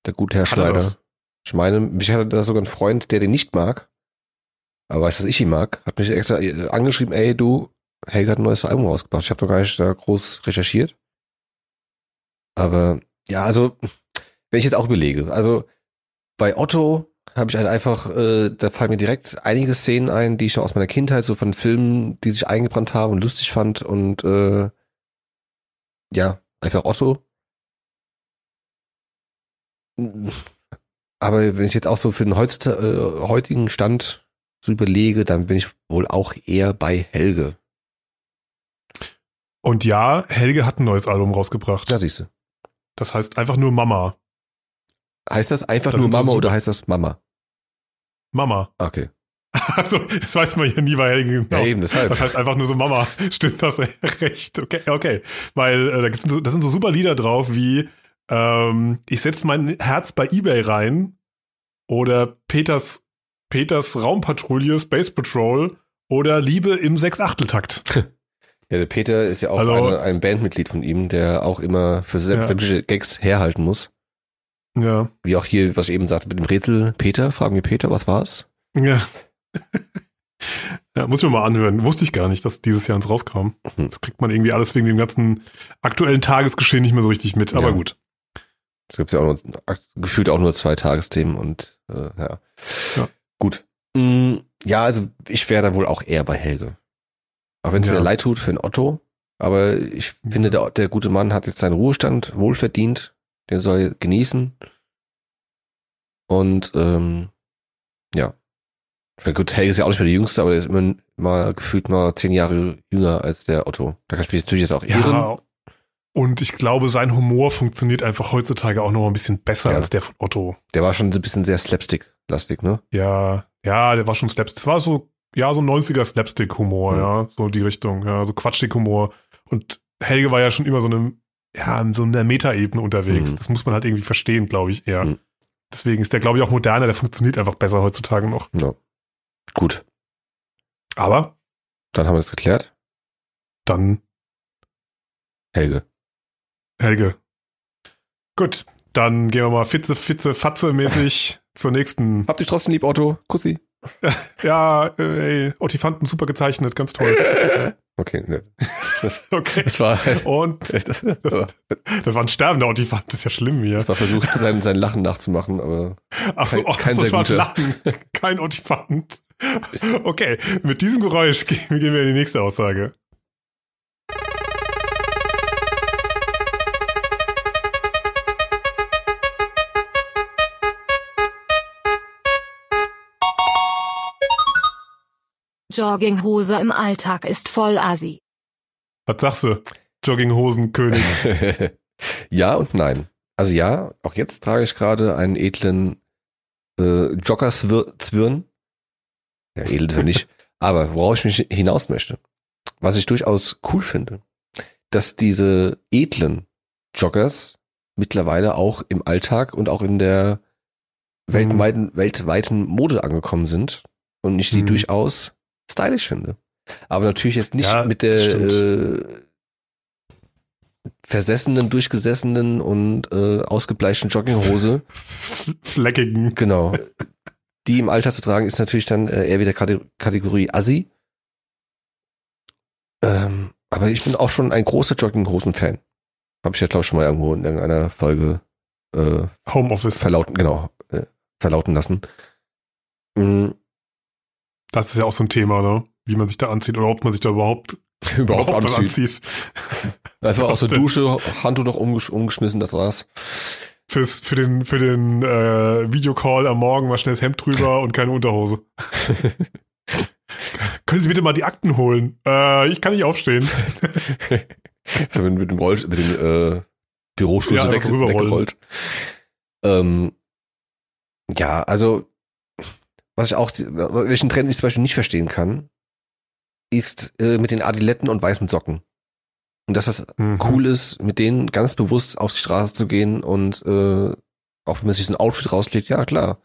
Der gute Herr er Schneider. Ich meine, mich hatte da sogar ein Freund, der den nicht mag, aber weiß, dass ich ihn mag, hat mich extra äh, angeschrieben, ey du, Helge hat ein neues Album rausgebracht. Ich habe doch gar nicht da groß recherchiert. Aber ja, also, wenn ich jetzt auch überlege, also bei Otto habe ich halt einfach, äh, da fallen mir direkt einige Szenen ein, die ich schon aus meiner Kindheit, so von Filmen, die sich eingebrannt haben und lustig fand und äh, ja, einfach Otto. Aber wenn ich jetzt auch so für den äh, heutigen Stand so überlege, dann bin ich wohl auch eher bei Helge. Und ja, Helge hat ein neues Album rausgebracht. Da siehst du. Das heißt einfach nur Mama. Heißt das einfach Das nur so Mama super- oder heißt das Mama? Mama. Okay. [laughs] Also, das weiß man ja nie bei Helge genau. Ja, eben, deshalb. Das heißt einfach nur so Mama. [laughs] Stimmt das [laughs] recht? Okay, okay. Weil äh, da gibt's so, da sind so super Lieder drauf wie ähm, Ich setz mein Herz bei eBay rein oder Peters Peters Raumpatrouille Space Patrol oder Liebe im Sechs-Achtel-Takt. Ja, der Peter ist ja auch Also- eine, ein Bandmitglied von ihm, der auch immer für Ja. sämtliche Gags herhalten muss. Ja. Wie auch hier, was ich eben sagte mit dem Rätsel. Peter, fragen wir Peter, was war's? Ja. [laughs] ja, muss ich mir mal anhören. Wusste ich gar nicht, dass dieses Jahr ins rauskam. Mhm. Das kriegt man irgendwie alles wegen dem ganzen aktuellen Tagesgeschehen nicht mehr so richtig mit. Aber Ja. gut. Es gibt ja auch nur, gefühlt auch nur zwei Tagesthemen und äh, ja. Ja. Gut. Mm, ja, also ich wäre da wohl auch eher bei Helge. Auch wenn es Ja. mir leid tut für den Otto. Aber ich finde, der, der gute Mann hat jetzt seinen Ruhestand wohlverdient. Den soll er genießen. Und ähm, ja. Meine, gut, Helge ist ja auch nicht mehr der Jüngste, aber der ist immer mal gefühlt mal zehn Jahre jünger als der Otto. Da kann ich mich natürlich jetzt auch irren. Ja. Und ich glaube, sein Humor funktioniert einfach heutzutage auch noch ein bisschen besser Ja. als der von Otto. Der war schon so ein bisschen sehr slapstick-lastig, ne? Ja, ja, der war schon Slapstick. Das war so, ja, so 90er Slapstick-Humor, Mhm. ja, so die Richtung, ja, so Quatschig-Humor. Und Helge war ja schon immer so eine, ja, in so einer Metaebene unterwegs. Mhm. Das muss man halt irgendwie verstehen, glaube ich, eher. Mhm. Deswegen ist der, glaube ich, auch moderner, der funktioniert einfach besser heutzutage noch. Ja. Gut. Aber Dann haben wir das geklärt. dann Helge. Helge. Gut, dann gehen wir mal fitze, fitze, fatze mäßig [laughs] zur nächsten. Habt dich trotzdem lieb, Otto. Kussi. [laughs] Ja, äh, ey, Ottifanten super gezeichnet, ganz toll. [laughs] Okay, ne. [laughs] Okay. Das war, Und [laughs] das, das, das war ein sterbender Ottifant, das ist ja schlimm hier. das war versucht, sein, sein Lachen nachzumachen, aber Ach so, kein- ach, kein das sehr war guter. Lachen, kein Ottifant. [laughs] Okay, mit diesem Geräusch gehen wir in die nächste Aussage. Jogginghose im Alltag ist voll assi. Was sagst du? Jogginghosenkönig. [laughs] ja und nein. Also ja, auch jetzt trage ich gerade einen edlen äh, Joggerswirn. Ja, edel ist er nicht. [laughs] Aber worauf ich mich hinaus möchte, was ich durchaus cool finde, dass diese edlen Joggers mittlerweile auch im Alltag und auch in der weltweiten, weltweiten Mode angekommen sind und ich die Mhm. durchaus stylisch finde. Aber natürlich jetzt nicht Ja, mit der äh, versessenen, durchgesessenen und äh, ausgebleichten Jogginghose. [laughs] Fleckigen. genau. Die im Alter zu tragen, ist natürlich dann äh, eher wieder Kate Kategorie Assi. Ähm, aber ich bin auch schon ein großer Jogginghosen-Fan. Habe ich ja, glaube ich, schon mal irgendwo in irgendeiner Folge äh, Homeoffice. verlauten, genau, äh, verlauten lassen. Mm, Das ist ja auch so ein Thema, ne? Wie man sich da anzieht oder ob man sich da überhaupt, [laughs] überhaupt was anzieht. [laughs] Einfach aus der? Dusche, Handtuch noch umgesch umgeschmissen, das war's. Fürs, für den, für den äh, Videocall am Morgen mal schnell das Hemd drüber und keine Unterhose. [laughs] Können Sie bitte mal die Akten holen? Äh, ich kann nicht aufstehen. Ich bin mit dem Roll, mit dem äh, Bürostuhl Ja, so weg, weggerollt. Ähm, ja, also was ich auch, welchen Trend ich zum Beispiel nicht verstehen kann, ist äh, mit den Adiletten und weißen Socken. Und dass das Mhm. cool ist, mit denen ganz bewusst auf die Straße zu gehen und äh, auch wenn man sich so ein Outfit rauslegt, ja klar.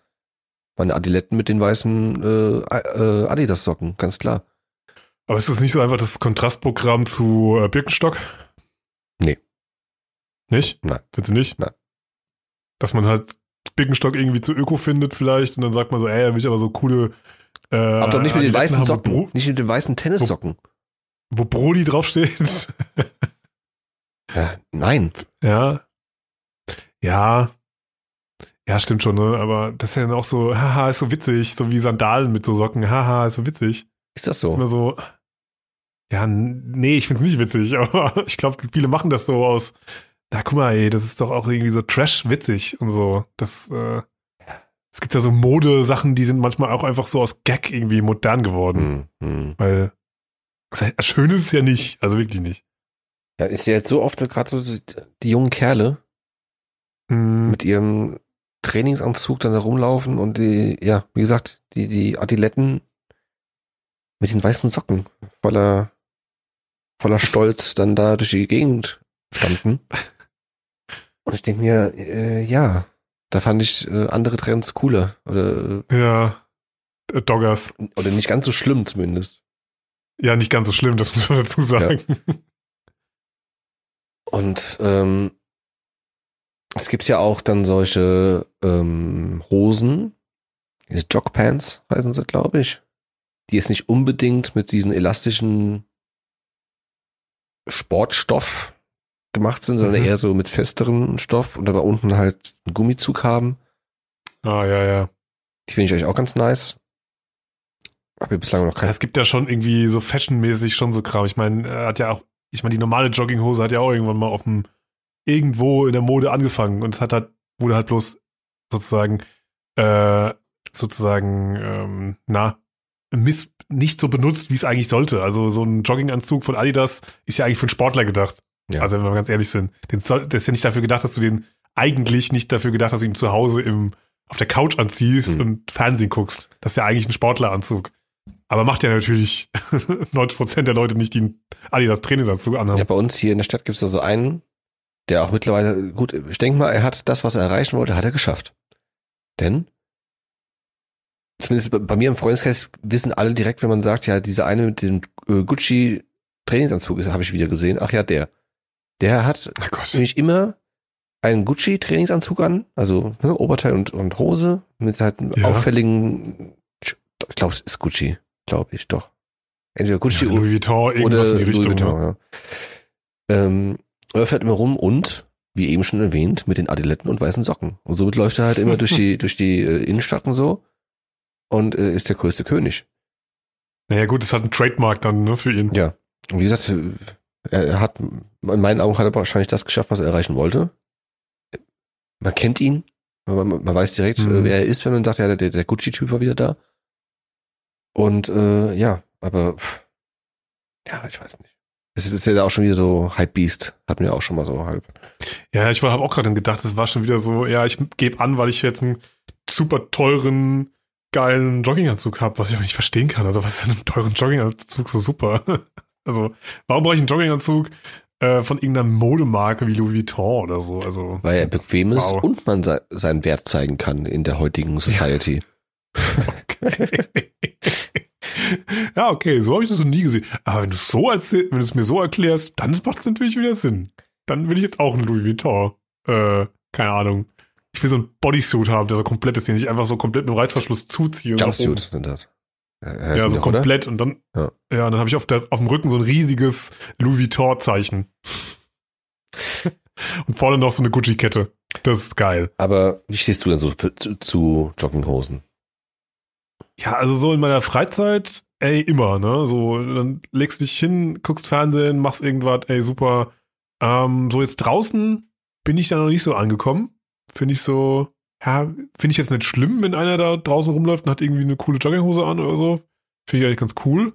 Meine Adiletten mit den weißen äh, äh, Adidas-Socken, ganz klar. Aber ist das nicht so einfach das Kontrastprogramm zu äh, Birkenstock? Nee. Nicht? Nein. Findest du nicht? Nein. Dass man halt Birkenstock irgendwie zu öko findet vielleicht und dann sagt man so, ey, da will ich aber so coole äh, Aber doch nicht mit den weißen haben, Socken, Wo, Bro nicht mit den weißen Tennissocken. wo Brody draufsteht. [laughs] Ja, nein. ja. Ja. Ja, stimmt schon, ne? Aber das ist ja dann auch so, haha, ist so witzig, so wie Sandalen mit so Socken, haha, ist so witzig. Ist das Ist so? immer so, ja, nee, ich find's nicht witzig, [laughs] aber ich glaube, viele machen das so aus, na guck mal, ey, das ist doch auch irgendwie so Trash-witzig und so. Das, äh, es gibt ja so Modesachen, die sind manchmal auch einfach so aus Gag irgendwie modern geworden, Hm, hm. weil schön ist es ja nicht, also wirklich nicht. Ja, ich sehe jetzt so oft gerade so die, die jungen Kerle Hm, mit ihrem Trainingsanzug dann da rumlaufen und die, ja, wie gesagt, die, die Adiletten mit den weißen Socken voller, voller Stolz dann da durch die Gegend stampfen. [laughs] Und ich denke mir, äh, ja, da fand ich äh, andere Trends cooler oder, ja, äh, Doggers. oder nicht ganz so schlimm zumindest. Ja, nicht ganz so schlimm, das muss man dazu sagen. [laughs] Und ähm, es gibt ja auch dann solche ähm, Hosen, diese Jogpants heißen sie, glaube ich, die jetzt nicht unbedingt mit diesen elastischen Sportstoff gemacht sind, sondern Mhm. eher so mit festerem Stoff und aber unten halt einen Gummizug haben. Ah, ja, ja. Die finde ich eigentlich auch ganz nice. Hab ich bislang noch Ja, kein. es gibt ja schon irgendwie so fashionmäßig schon so Kram. Ich meine, hat ja auch, ich meine, die normale Jogginghose hat ja auch irgendwann mal auf dem, irgendwo in der Mode angefangen und es hat halt, wurde halt bloß sozusagen, äh, sozusagen, ähm, na, miss, nicht so benutzt, wie es eigentlich sollte. Also so ein Jogginganzug von Adidas ist ja eigentlich für einen Sportler gedacht. Ja. Also wenn wir ganz ehrlich sind. Den soll, der ist ja nicht dafür gedacht, dass du den eigentlich nicht dafür gedacht, dass du ihn zu Hause im, auf der Couch anziehst Hm. und Fernsehen guckst. Das ist ja eigentlich ein Sportleranzug. Aber macht ja natürlich [laughs] 90% der Leute nicht, die einen Adidas Trainingsanzug anhaben. Ja, bei uns hier in der Stadt gibt es da so einen, der auch mittlerweile, gut, ich denke mal, er hat das, was er erreichen wollte, hat er geschafft. Denn, zumindest bei- bei mir im Freundeskreis wissen alle direkt, wenn man sagt, ja, dieser eine mit dem äh, Gucci Trainingsanzug ist, habe ich wieder gesehen. Ach ja, der. Der hat nämlich immer einen Gucci Trainingsanzug an, also ne, Oberteil und, und Hose mit halt einem Ja. auffälligen, ich glaube, es ist Gucci, glaube ich, doch. Entweder Gucci Ja, Louis Vuitton, irgendwas oder in die Richtung. Louis Vuitton, ne? ja. Ähm, er fährt immer rum und, wie eben schon erwähnt, mit den Adiletten und weißen Socken. Und somit läuft er halt immer durch die, [laughs] durch die äh, Innenstadt und so und äh, ist der größte König. Naja gut, das hat ein Trademark dann ne, für ihn. Ja. Und wie gesagt, er hat, in meinen Augen hat er wahrscheinlich das geschafft, was er erreichen wollte. Man kennt ihn, man, man weiß direkt, Mhm. äh, wer er ist, wenn man sagt, ja, der, der Gucci-Typ war wieder da. Und äh, ja, aber pff, ja, ich weiß nicht. Es ist, ja auch schon wieder so Hype Beast, hatten wir auch schon mal so halb. Ja, ich habe auch gerade gedacht, das war schon wieder so, ja, ich gebe an, weil ich jetzt einen super teuren, geilen Jogginganzug habe, was ich aber nicht verstehen kann. Also was ist denn ein teuren Jogginganzug so super? [laughs] Also warum brauche ich einen Jogginganzug äh, von irgendeiner Modemarke wie Louis Vuitton oder so? Also Weil er bequem ist Wow. und man se seinen Wert zeigen kann in der heutigen Society. [laughs] ja, okay, so habe ich das noch nie gesehen. Aber wenn du es so erzähl- wenn du es mir so erklärst, dann macht es natürlich wieder Sinn. Dann will ich jetzt auch einen Louis Vuitton. Äh, keine Ahnung. Ich will so einen Bodysuit haben, der so komplett ist, den ich einfach so komplett mit dem Reißverschluss zuziehe. Jumpsuit sind das. Ja, Ja, so die auch, oder? komplett und dann, Ja. ja, dann habe ich auf, der, auf dem Rücken so ein riesiges Louis Vuitton-Zeichen. [laughs] und vorne noch so eine Gucci-Kette. Das ist geil. Aber wie stehst du denn so zu, zu Jogginghosen? Ja, also so in meiner Freizeit, ey, immer, ne? So, dann legst du dich hin, guckst Fernsehen, machst irgendwas, ey, super. Ähm, so jetzt draußen bin ich da noch nicht so angekommen. Finde ich so, ja, finde ich jetzt nicht schlimm, wenn einer da draußen rumläuft und hat irgendwie eine coole Jogginghose an oder so. Finde ich eigentlich ganz cool.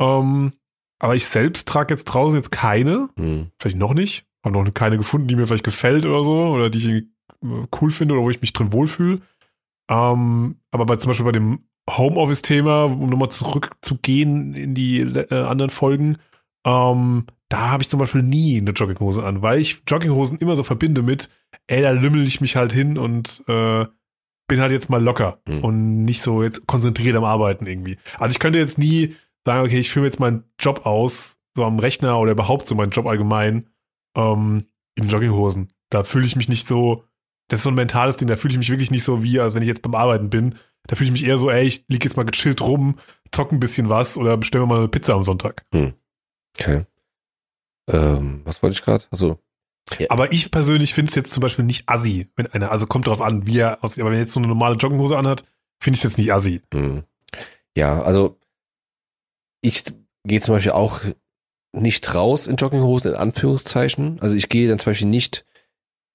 Ähm, aber ich selbst trage jetzt draußen jetzt keine, Hm. vielleicht noch nicht. Habe noch keine gefunden, die mir vielleicht gefällt oder so, oder die ich irgendwie äh, cool finde oder wo ich mich drin wohlfühle. Ähm, aber bei, zum Beispiel bei dem Homeoffice-Thema, um nochmal zurückzugehen in die äh, anderen Folgen, ähm, da habe ich zum Beispiel nie eine Jogginghose an, weil ich Jogginghosen immer so verbinde mit, ey, da lümmel ich mich halt hin und äh, bin halt jetzt mal locker Hm. und nicht so jetzt konzentriert am Arbeiten irgendwie. Also ich könnte jetzt nie sagen, okay, ich führe jetzt meinen Job aus, so am Rechner oder überhaupt so meinen Job allgemein, ähm, in Jogginghosen. Da fühle ich mich nicht so, das ist so ein mentales Ding, da fühle ich mich wirklich nicht so wie, als wenn ich jetzt beim Arbeiten bin. Da fühle ich mich eher so, ey, ich liege jetzt mal gechillt rum, zock ein bisschen was oder bestelle mir mal eine Pizza am Sonntag. Okay. Ähm, was wollte ich gerade? Also, Aber ich persönlich finde es jetzt zum Beispiel nicht assi, wenn einer, also kommt drauf an, wie er aussieht, aber wenn er jetzt so eine normale Jogginghose anhat, finde ich es jetzt nicht assi. hm. ja, also ich gehe zum Beispiel auch nicht raus in Jogginghosen, in Anführungszeichen. Also ich gehe dann zum Beispiel nicht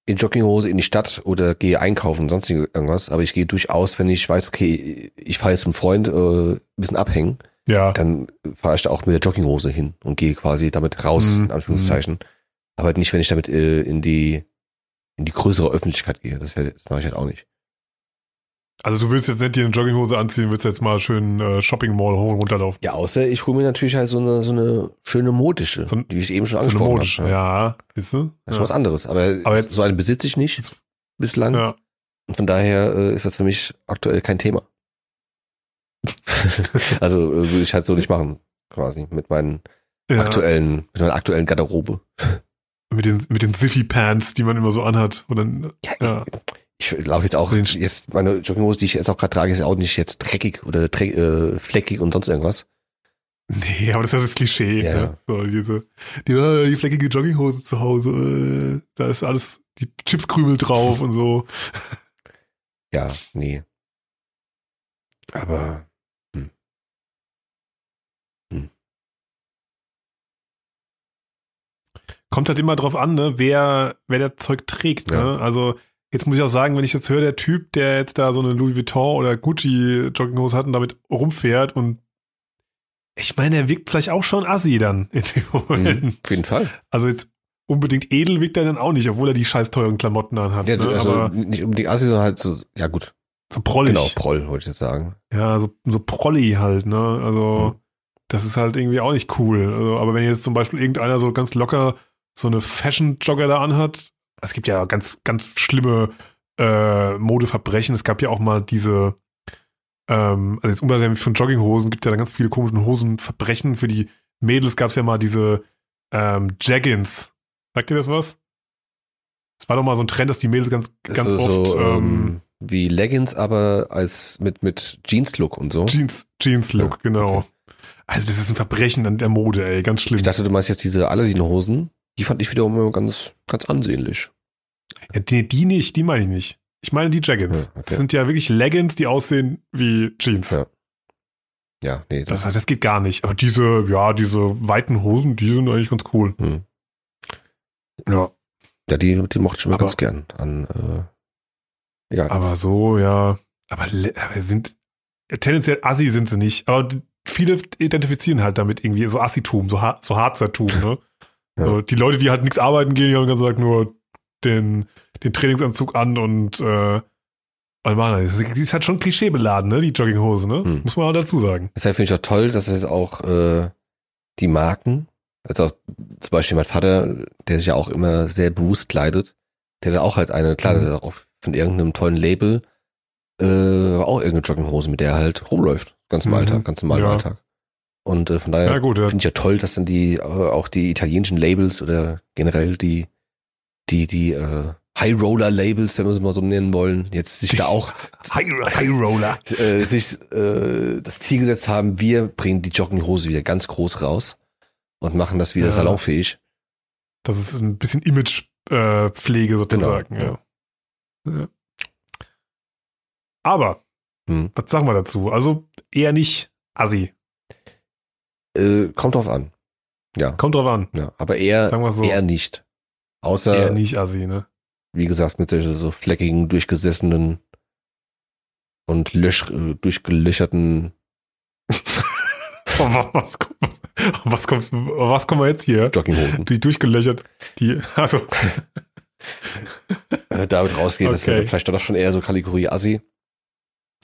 in Jogginghose in die Stadt oder gehe einkaufen, sonst irgendwas, aber ich gehe durchaus, wenn ich weiß, okay, ich fahre jetzt mit einem Freund äh, ein bisschen abhängen, Ja. dann fahre ich da auch mit der Jogginghose hin und gehe quasi damit raus, Mhm. in Anführungszeichen. Aber halt nicht, wenn ich damit äh, in die in die größere Öffentlichkeit gehe. Das, wär- das mache ich halt auch nicht. Also du willst jetzt nicht dir eine Jogginghose anziehen, willst jetzt mal schön äh, Shopping Mall hoch und runterlaufen. Ja, außer ich hole mir natürlich halt so eine, so eine schöne modische, So ein- die ich eben schon So eine angesprochen modische, habe. ja. Siehst du? Das ist schon was anderes. Aber, Aber jetzt- so eine besitze ich nicht Jetzt- bislang. Ja. Und von daher äh, ist das für mich aktuell kein Thema. [laughs] also äh, würde ich halt so nicht machen. quasi, mit meinen Ja, aktuellen, mit meiner aktuellen Garderobe. Mit den, mit den Ziffy-Pants, die man immer so anhat. Und dann, ja. Ich laufe jetzt auch, jetzt meine Jogginghose, die ich jetzt auch gerade trage, ist ja auch nicht jetzt dreckig oder dreck, äh, fleckig und sonst irgendwas. Nee, aber das ist ja das Klischee. Ja, ne? ja. So, diese, die, äh, die fleckige Jogginghose zu Hause, äh, da ist alles, die Chipskrümel drauf und so. Ja, nee. Aber hm. Kommt halt immer drauf an, ne, wer, wer der Zeug trägt. Ja. Ne? Also jetzt muss ich auch sagen, wenn ich jetzt höre, der Typ, der jetzt da so eine Louis Vuitton oder Gucci Jogginghose hat und damit rumfährt und ich meine, er wirkt vielleicht auch schon assi dann in dem Moment. hm, auf jeden Fall. Also jetzt unbedingt edel wirkt er dann auch nicht, obwohl er die scheiß teuren Klamotten anhat. Ja, ne? also Aber nicht unbedingt Assi, sondern halt so, ja gut, so prollig. genau, Proll, wollte ich jetzt sagen. Ja, so, so Prolli halt, ne? Also, Mhm. das ist halt irgendwie auch nicht cool. Also, aber wenn jetzt zum Beispiel irgendeiner so ganz locker so eine Fashion-Jogger da anhat, es gibt ja ganz, ganz schlimme äh, Modeverbrechen. Es gab ja auch mal diese, ähm, also jetzt unabhängig von Jogginghosen, gibt ja da ganz viele komische Hosenverbrechen. Für die Mädels gab es ja mal diese ähm, Jaggins. Sagt ihr das was? Es war doch mal so ein Trend, dass die Mädels ganz, ganz so, oft so, ähm, ähm, wie Leggings, aber als mit, mit Jeans-Look und so. Jeans, Jeans-Look, Ja, genau. okay. Also das ist ein Verbrechen an der Mode, ey, ganz schlimm. Ich dachte, du meinst jetzt diese Aladdin-Hosen. Die fand ich wiederum ganz, ganz ansehnlich. ja, die, die nicht, die meine ich nicht. Ich meine die Jaggins. Ja, okay. Das sind ja wirklich Leggings, die aussehen wie Jeans. Ja. Ja, nee, das, Das, das geht gar nicht. Aber diese, ja, diese weiten Hosen, die sind eigentlich ganz cool. hm. Ja. ja die, die mochte ich immer Aber- ganz gern. An, äh, egal. Aber so, ja. Aber, aber sind, tendenziell Assi sind sie nicht. Aber viele identifizieren halt damit irgendwie so Assitum, so, ha so Harzertum, ne? Ja. So, die Leute, die halt nichts arbeiten gehen, die haben ganz gesagt nur den, den Trainingsanzug an und äh, man, das ist- die ist halt schon klischeebeladen, ne, die Jogginghose, ne? Hm. Muss man auch dazu sagen. Deshalb finde ich auch toll, dass es auch äh, die Marken, also auch zum Beispiel mein Vater, der sich ja auch immer sehr bewusst kleidet, der dann auch halt eine, klar, Mhm. auch von irgendeinem tollen Label, äh, aber auch irgendeine Jogginghose, mit der er halt rumläuft. Ganz im Mhm. Alltag, ganz normal im Ja. Alltag. Und äh, von daher Ja, finde ich ja toll, dass dann die, äh, auch die italienischen Labels oder generell die, die, die äh, High Roller Labels, wenn wir sie mal so nennen wollen, jetzt sich da auch [laughs] High, High Roller. [laughs] äh, sich äh, das Ziel gesetzt haben, wir bringen die Jogginghose wieder ganz groß raus und machen das wieder Ja. salonfähig. Das ist ein bisschen Imagepflege äh, sozusagen, Genau, ja. ja. Aber, Hm. was sagen wir dazu? Also eher nicht Assi. Äh, kommt drauf an. Ja, Kommt drauf an. ja, aber eher, so. eher nicht. Außer, Eher nicht Assi, ne? wie gesagt, mit solchen so fleckigen, durchgesessenen und lösch, äh, durchgelöcherten [laughs] was, was, was, kommst, was kommen wir jetzt hier? Jogginghosen. Die durchgelöchert. Die, also, [laughs] damit rausgeht, das ist Okay. vielleicht doch schon eher so Kategorie Assi.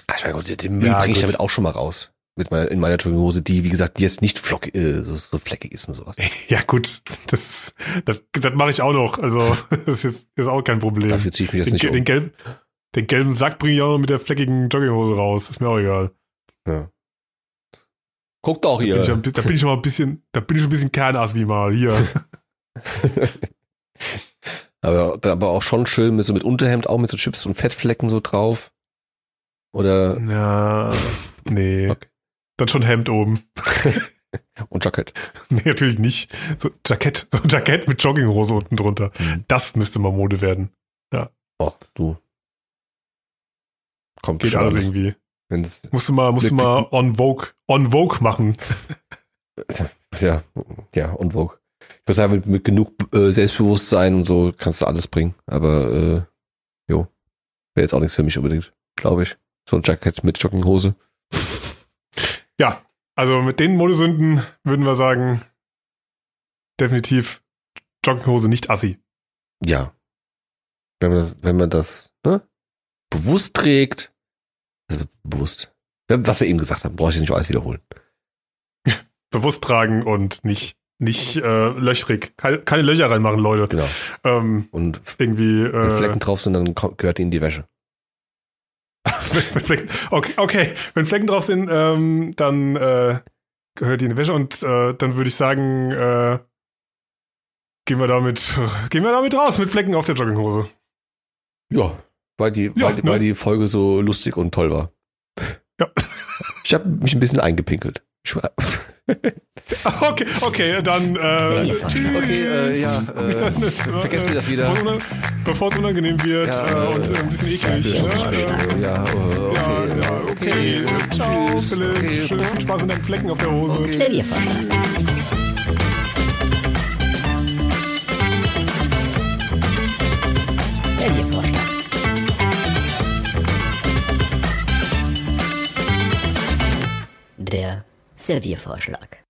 Ach, ich meine, gut, den Müll Ja, bringe ich damit auch schon mal raus. Mit meiner, in meiner Jogginghose, die, wie gesagt, jetzt nicht flock, äh, so, so fleckig ist und sowas. [laughs] ja gut, das, das, das mache ich auch noch. Also, [laughs] das ist, ist auch kein Problem. Dafür ziehe ich mich jetzt den, nicht ge- um. den, gelb, den gelben Sack bringe ich auch noch mit der fleckigen Jogginghose raus. Ist mir auch egal. Ja. Guck doch Da bin, ich, da bin ich schon mal ein bisschen, da bin ich schon ein bisschen Kernassi mal hier. [laughs] aber, aber auch schon schön mit so mit Unterhemd, auch mit so Chips und Fettflecken so drauf. Oder, Ja, nee. Okay. Dann schon Hemd oben. [laughs] und Jackett. [laughs] Nee, natürlich nicht. So Jackett, so ein Jackett mit Jogginghose unten drunter. Mhm. Das müsste mal Mode werden. Oh, du. Kommt Geht schon alles irgendwie. Wenn's, Musst du mal, musst du mal on Vogue, on Vogue machen. [laughs] ja, ja, und Vogue. Ich würde sagen, mit, mit genug äh, Selbstbewusstsein und so kannst du alles bringen. Aber, äh, jo. Wäre jetzt auch nichts für mich unbedingt, glaube ich. So ein Jackett mit Jogginghose. Ja, also mit den Modesünden würden wir sagen, definitiv Jogginghose nicht assi. Ja. Wenn man das, wenn man das ne, bewusst trägt, also bewusst, was wir eben gesagt haben, brauche ich jetzt nicht alles wiederholen. [laughs] Bewusst tragen und nicht, nicht äh, löchrig. Keine, keine Löcher reinmachen, Leute. Genau. Ähm, Und irgendwie. wenn Äh, Flecken drauf sind, dann gehört in die Wäsche. [laughs] okay, okay, wenn Flecken drauf sind, ähm, dann äh, gehört die in die Wäsche und äh, dann würde ich sagen, äh, gehen wir damit, [laughs] gehen wir damit raus mit Flecken auf der Jogginghose. Ja, weil die, Ja, weil, ne? weil die Folge so lustig und toll war. Ja. Ich habe mich ein bisschen eingepinkelt. Ich war, [laughs] Okay, okay, dann äh, tschüss. Okay, äh, ja, [laughs] äh, vergessen wir das wieder. Bevor es, unangenehm wird Ja, äh, äh, und äh, ein bisschen eklig. ja, ne? ja, äh, ja, äh, ja, okay, ja, okay. Ciao, Tschüss. Philipp. Okay. Schön viel Spaß mit deinen Flecken auf der Hose. Serienvorschlag. Serienvorschlag. Der Serviervorschlag.